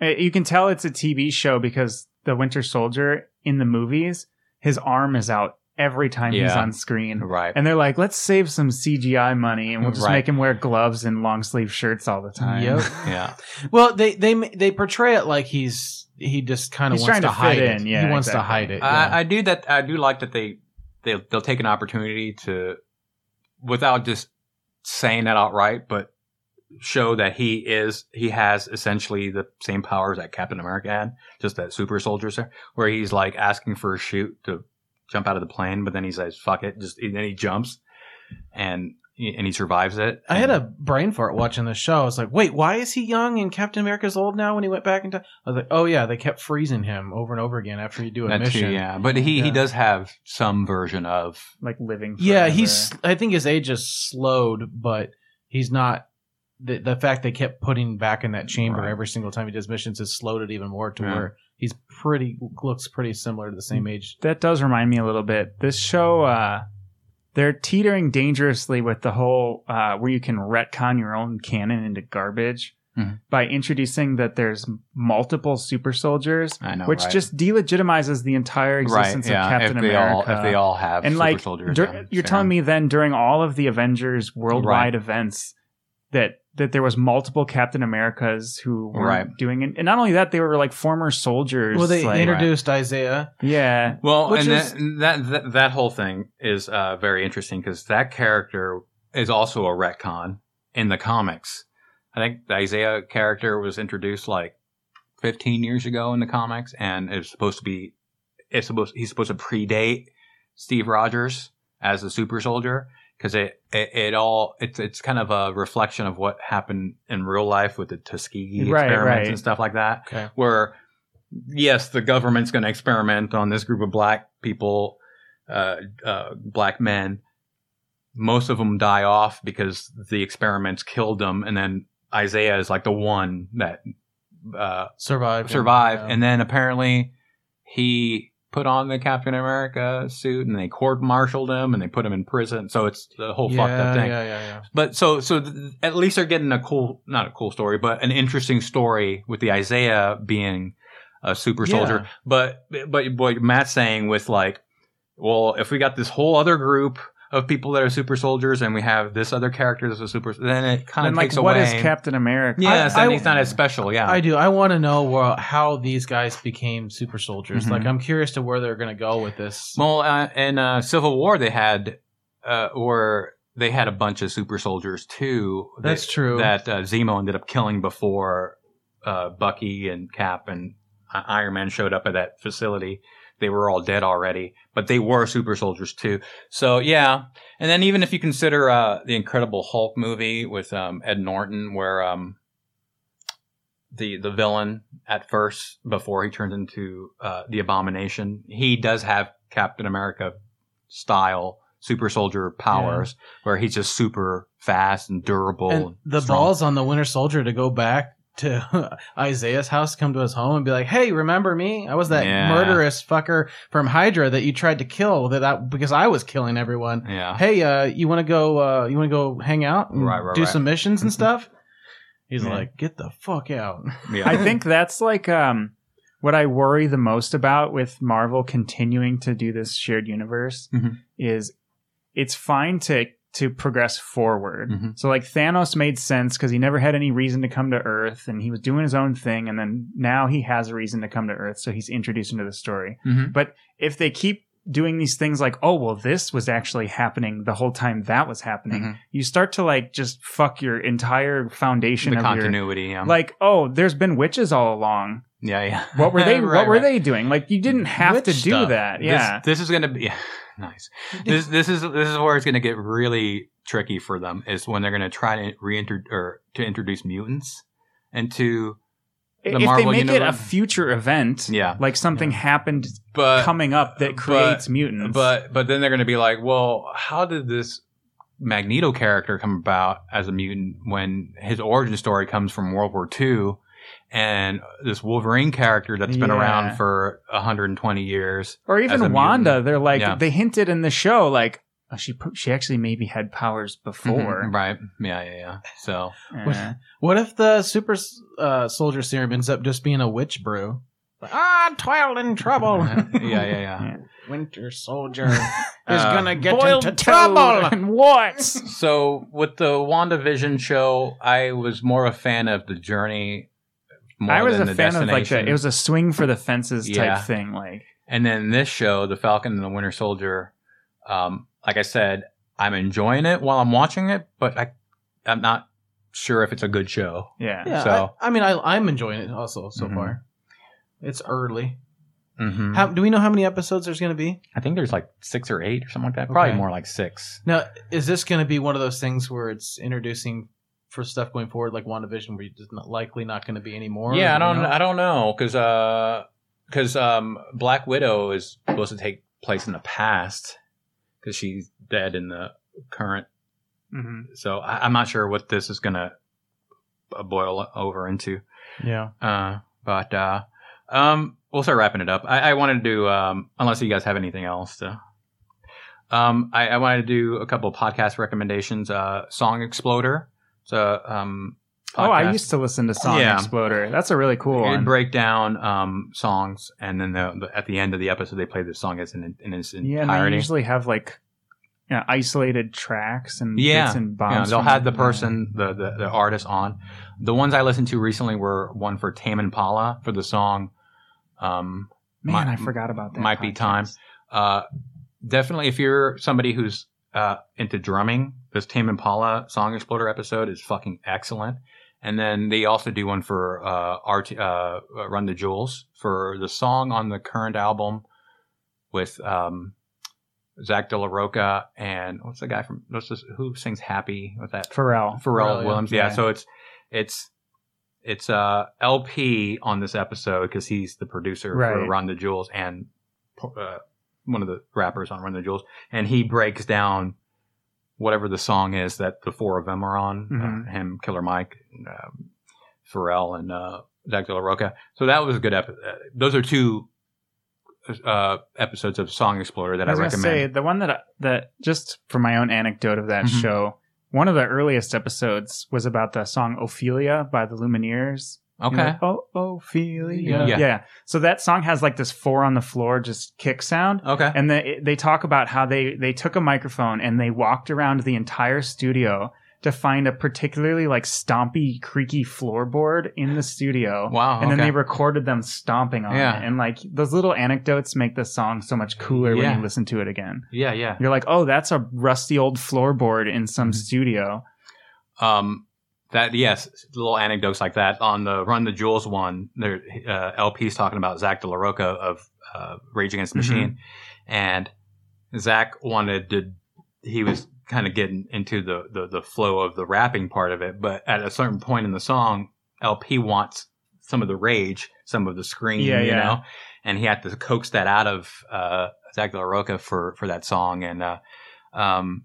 S3: eh, You can tell it's a TV show because the Winter Soldier in the movies, his arm is out every time he's on screen.
S1: right.
S3: And they're like, let's save some CGI money and we'll just
S1: Right.
S3: make him wear gloves and long sleeve shirts all the time.
S2: Yep. (laughs)
S1: yeah,
S2: Well, they they they portray it like he's he just kind of wants
S3: trying
S2: to,
S3: to fit
S2: hide
S3: in,
S2: it.
S3: yeah,
S2: he wants to hide it. yeah.
S1: I, I do that. I do like that they they they'll take an opportunity to without just saying that outright, but show that he is he has essentially the same powers that Captain America had, just that super soldiers there, where he's like asking for a chute to jump out of the plane, but then he says "fuck it," just and then he jumps. And and he survives it.
S2: I had a brain fart watching this show. I was like, wait, why is he young and Captain America's old now when he went back in time? I was like, oh yeah, they kept freezing him over and over again after you do a
S1: that
S2: mission.
S1: too, yeah, but he he does have some version of
S3: Like living.
S2: Yeah, he's. I think his age is slowed, but he's not. The, the fact they kept putting back in that chamber
S1: Right.
S2: every single time he does missions has slowed it even more to
S1: Yeah.
S2: where he's pretty looks pretty similar to the
S3: Mm.
S2: same age.
S3: that does remind me a little bit. This show, uh, they're teetering dangerously with the whole uh, where you can retcon your own canon into garbage
S1: Mhm.
S3: by introducing that there's multiple super soldiers,
S1: I know,
S3: which
S1: right?
S3: just delegitimizes the entire existence
S1: right, yeah.
S3: of Captain
S1: if
S3: America.
S1: all if they all have
S3: and
S1: super
S3: like,
S1: soldiers,
S3: dur- you're telling me then during all of the Avengers worldwide events that that there was multiple Captain Americas who were
S1: Right.
S3: doing it, and not only that, they were like former soldiers.
S2: Well, they
S3: like,
S2: introduced Isaiah.
S3: yeah,
S1: Well,
S2: Which
S1: and
S2: is-
S1: that, that that that whole thing is uh, very interesting because that character is also a retcon in the comics. I think the Isaiah character was introduced like 15 years ago in the comics, and it's supposed to be it's supposed he's supposed to predate Steve Rogers as a super soldier because it, it it all it's it's kind of a reflection of what happened in real life with the Tuskegee
S3: Right,
S1: experiments
S3: right.
S1: and stuff like that
S2: Okay.
S1: where yes, the government's going to experiment on this group of black people, uh, uh, black men. Most of them die off because the experiments killed them, and then Isaiah is like the one that uh,
S2: Survived.
S1: survived.
S2: Yeah.
S1: And then apparently he put on the Captain America suit, and they court-martialed him, and they put him in prison. So it's the whole
S2: yeah,
S1: fucked up thing
S2: Yeah, yeah, yeah.
S1: but so so th- at least they're getting a cool not a cool story but an interesting story with the isaiah being a super soldier
S2: Yeah.
S1: but but what matt's saying with like well if we got this whole other group of people that are super soldiers and we have this other character that's a super then it kind of
S3: like
S1: takes
S3: what
S1: away
S3: is Captain America?
S1: yes
S2: I-
S1: and
S2: I-
S1: he's not as special yeah
S2: I do. I want to know where, how these guys became super soldiers.
S1: Mhm.
S2: Like, I'm curious to where they're going to go with this.
S1: well uh, in uh, civil war they had uh or they had a bunch of super soldiers too
S2: That's
S1: that-
S2: true.
S1: that uh, zemo ended up killing before uh, bucky and cap and I- iron man showed up at that facility they were all dead already but they were super soldiers too. So yeah. And then even if you consider uh, the incredible hulk movie with um, ed norton where um, the the villain at first before he turns into uh, the abomination he does have captain america style super soldier powers where he's just super fast and durable
S2: and
S1: and
S2: the
S1: strong.
S2: balls on the Winter Soldier to go back to (laughs) Isaiah's house, come to his home, and be like, "Hey, remember me? I was that
S1: Yeah.
S2: murderous fucker from Hydra that you tried to kill that I, because I was killing everyone.
S1: yeah
S2: Hey, uh, you want to go? Uh, you want to go hang out and
S1: Right, right,
S2: do
S1: right.
S2: some missions and (laughs) stuff?" He's
S1: Yeah.
S2: like, "Get the fuck out!"
S1: yeah
S3: I think that's like um what I worry the most about with Marvel continuing to do this shared universe
S1: Mhm.
S3: is it's fine to to progress forward.
S1: Mhm.
S3: So like Thanos made sense because he never had any reason to come to Earth and he was doing his own thing and then now he has a reason to come to Earth, so he's introduced into the story.
S1: Mhm.
S3: But if they keep doing these things like, oh well, this was actually happening the whole time that was happening,
S1: Mhm.
S3: you start to like just fuck your entire foundation
S1: the
S3: of your
S1: continuity. Yeah.
S3: like, oh, there's been witches all along.
S1: Yeah, yeah.
S3: What were they? (laughs)
S1: Right,
S3: what were
S1: right.
S3: they doing? Like, you didn't have
S2: Witch
S3: to do
S2: stuff.
S3: that. Yeah,
S1: This, is gonna be (laughs) yeah, nice. This this is this is where it's gonna get really tricky for them is when they're gonna try to reintroduce or to introduce mutants into the
S3: if
S1: Marvel
S3: they make it a future event,
S1: Yeah.
S3: like something happened
S1: but
S3: coming up that
S1: but-
S3: creates mutants.
S1: But but then they're going to be like, well, how did this Magneto character come about as a mutant when his origin story comes from World War II, and this Wolverine character that's been
S3: Yeah.
S1: around for 120 years?
S3: or
S1: as a
S3: even
S1: mutant.
S3: Wanda, they're like
S1: Yeah.
S3: they hinted in the show, like oh, she she actually maybe had powers before.
S1: Mhm, right? Yeah, yeah, yeah. So
S3: Eh.
S2: What if the super uh, soldier serum ends up just being a witch brew? Ah, toil in trouble. (laughs)
S1: yeah, yeah, yeah.
S2: Winter soldier (laughs) is
S1: Uh,
S2: gonna get into trouble.
S3: and what?
S1: So with the WandaVision show, I was more a fan of the journey. More
S3: I was
S1: than
S3: a
S1: the
S3: fan of like
S1: destination.
S3: that. It was a swing for the fences type
S1: Yeah.
S3: thing. Like
S1: And then this show, The Falcon and the Winter Soldier, um, like I said, I'm enjoying it while I'm watching it, but I, I'm not sure if it's a good show.
S3: yeah,
S2: Yeah,
S1: So-
S2: I, I mean, I, I'm enjoying it also so
S1: Mhm.
S2: far. It's early.
S1: Mm-hmm.
S2: How, do we know how many episodes there's going to be?
S1: I think there's like six or eight or something like that. Probably
S2: Okay.
S1: more like six.
S2: Now, is this going to be one of those things where it's introducing for stuff going forward, like WandaVision, where it's not likely not going to be anymore?
S1: yeah, I
S2: Do we
S1: don't,
S2: know?
S1: I don't know, because because um, Black Widow is supposed to take place in the past because she's dead in the current.
S3: hmm
S1: So I, I'm not sure what this is gonna uh, boil over into.
S2: Yeah.
S1: Uh, but uh, um, we'll start wrapping it up. I, I wanted to do, um, unless you guys have anything else to. Um, I, I wanted to do a couple of podcast recommendations. Uh, Song Exploder. So, um,
S3: Oh, I used to listen to Song
S1: Yeah.
S3: Exploder. That's a really cool
S1: They break down um, songs, and then the, the, at the end of the episode, they play the song as in, in its
S3: yeah, and they usually have like you know, isolated tracks and
S1: Yeah.
S3: bits and
S1: Yeah, they'll have the person, the, the the artist on. The ones I listened to recently were one for Tame Impala for the song. Um,
S3: Man,
S1: Mi-
S3: I forgot about that.
S1: might be time. uh, definitely, if you're somebody who's uh, into drumming, this Tame Impala Song Exploder episode is fucking excellent. And then they also do one for uh, RT, uh, Run the Jewels for the song on the current album with um, Zach De La Rocha and what's the guy from what's this, who sings Happy with that
S3: Pharrell.
S1: Pharrell
S2: Pharrell.
S1: Williams. Yeah.
S3: Yeah.
S1: so it's it's it's uh El-P on this episode because he's the producer for Run the Jewels and uh, one of the rappers on Run the Jewels, and he breaks down whatever the song is that the four of them are on.
S3: Mhm.
S1: Uh, him, Killer Mike, um, Pharrell, and uh, Zach De La Rocha. So that was a good episode. Those are two uh, episodes of Song Exploder that
S3: I
S1: I, recommend.
S3: say the one that that just for my own anecdote of that
S1: Mhm.
S3: show. One of the earliest episodes was about the song Ophelia by the Lumineers. You
S1: okay.
S3: know, oh, Ophelia.
S1: Yeah.
S3: Yeah. So that song has like this four on the floor, just kick sound.
S1: Okay.
S3: And they, they talk about how they, they took a microphone and they walked around the entire studio to find a particularly like stompy, creaky floorboard in the studio.
S1: Wow.
S3: And then they recorded them stomping on
S1: Yeah.
S3: it. And like those little anecdotes make the song so much cooler when you listen to it again.
S1: yeah, yeah.
S3: You're like, oh, that's a rusty old floorboard in some
S1: Mhm.
S3: studio.
S1: Um, that yes, little anecdotes like that on the Run the Jewels one. There, uh, El-P's talking about Zach De La Rocha of uh, Rage Against the
S3: Mhm.
S1: Machine, and Zach wanted to. He was kind of getting into the, the the flow of the rapping part of it, but at a certain point in the song, El-P wants some of the rage, some of the scream,
S3: Yeah,
S1: you
S3: yeah.
S1: know, and he had to coax that out of uh, Zach De La Rocha for for that song, and uh, um,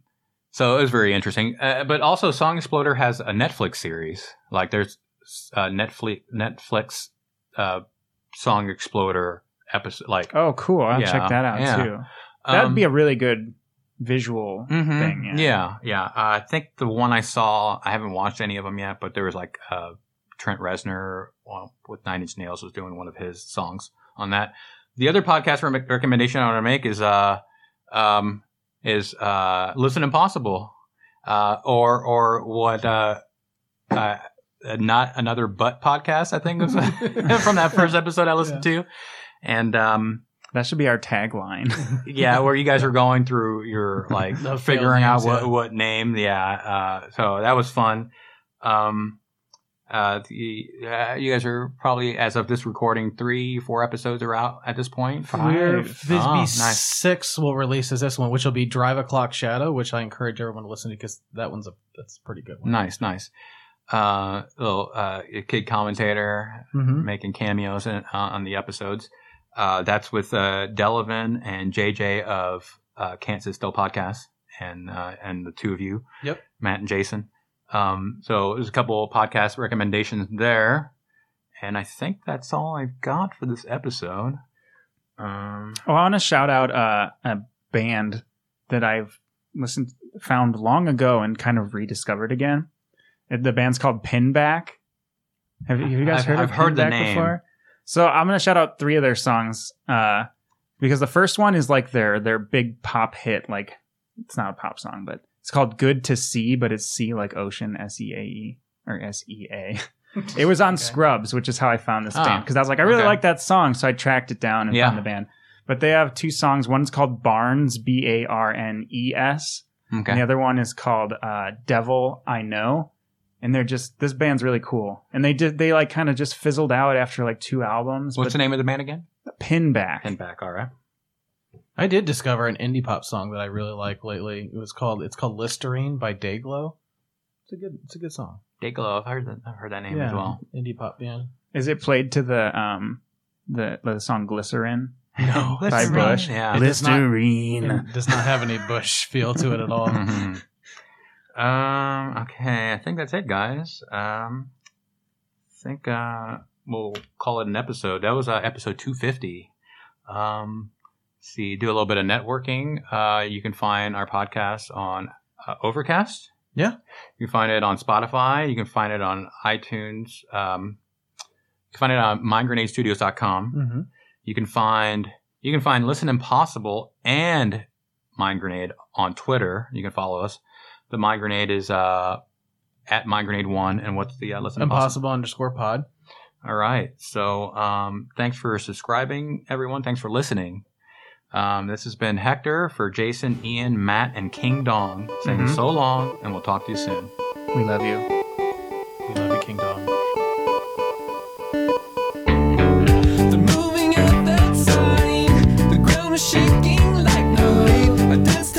S1: so it was very interesting. Uh, but also, Song Exploder has a Netflix series. Like there's uh, Netflix Netflix uh, Song Exploder episode. Like
S3: Oh, cool. I'll
S1: Yeah,
S3: check that out
S1: yeah.
S3: too. That'd
S1: um,
S3: be a really good visual
S1: mhm,
S3: thing.
S1: Yeah, yeah. Uh, I think the one I saw, I haven't watched any of them yet, but there was like uh, Trent Reznor well, with Nine Inch Nails was doing one of his songs on that. The other podcast re- recommendation I want to make is uh um is uh Listen Impossible uh or or what uh, uh not another butt podcast I think was (laughs) from that first episode I listened to and um
S3: That should be our tagline. (laughs)
S1: yeah, where you guys are going through your like
S2: The
S1: figuring out what
S2: yeah.
S1: what name. Yeah, uh, so that was fun. Um, uh, the, uh, you guys are probably as of this recording, three, four episodes are out at this point.
S3: Five.
S2: Visby
S1: Oh, nice.
S2: six will release as this one, which will be Drive a Clock Shadow, which I encourage everyone to listen to because that one's a that's a pretty good one.
S1: Nice, nice. Uh, little uh, kid commentator
S2: Mm-hmm.
S1: making cameos in, uh, on the episodes. Uh, that's with uh, Delavan and JJ of uh, Can't Sit Still podcast, and uh, and the two of you,
S2: Yep.
S1: Matt and Jason. Um, so there's a couple podcast recommendations there, and I think that's all I've got for this episode. Um,
S3: Well, I want to shout out uh, a band that I've listened found long ago and kind of rediscovered again. Uh, The band's called Pinback. Have, you- have you guys
S1: I've-
S3: heard?
S1: I've
S3: of
S1: heard the name.
S3: before? So I'm gonna shout out three of their songs uh, because the first one is like their their big pop hit. Like it's not a pop song, but it's called "Good to Sea," but it's C like ocean, S E A E or S E A. It was on (laughs)
S2: Okay.
S3: Scrubs, which is how I found this
S1: Ah,
S3: band because I was like, I really
S1: okay.
S3: like that song, so I tracked it down and
S1: Yeah.
S3: found the band. But they have two songs. One's called Barnes, B A R N E S, and the other one is called uh, Devil I Know. And they're just this band's really cool. And they did they like kind of just fizzled out after like two albums.
S1: What's the name of the band again?
S3: Pinback.
S1: Pinback. All right.
S2: I did discover an indie pop song that I really like lately. It was called it's called Listerine by Dayglow. It's a good it's a good song.
S1: Dayglow. I've heard that. I've heard that name as well.
S2: indie pop band.
S3: Is it played to the um the the song Glycerine? (laughs)
S2: No,
S3: By
S1: Listerine.
S3: Bush.
S1: Yeah.
S2: It does not-
S3: Listerine.
S2: It does not have any Bush feel to it at all. (laughs)
S1: Mhm. Um. Okay. I think that's it, guys. Um. I think uh we'll call it an episode. That was uh, episode 250. Um. See. Do a little bit of networking. Uh. You can find our podcast on uh, Overcast.
S2: Yeah.
S1: You can find it on Spotify. You can find it on iTunes. Um. You can find it on mindgrenadestudios.com.
S2: Mm-hmm.
S1: You can find you can find Listen Impossible and Mind Grenade on Twitter. You can follow us. The Mind Grenade is uh, at Mind Grenade One, and what's the uh, Listen Impossible?
S2: Impossible underscore pod.
S1: All right. So um, thanks for subscribing, everyone. Thanks for listening. Um, this has been Hector for Jason, Ian, Matt, and King Dong saying
S3: Mhm.
S1: so long, and we'll talk to you soon.
S3: We love you.
S2: We love you, King Dong.
S5: The moving of that sign, the ground is shaking like no. I danced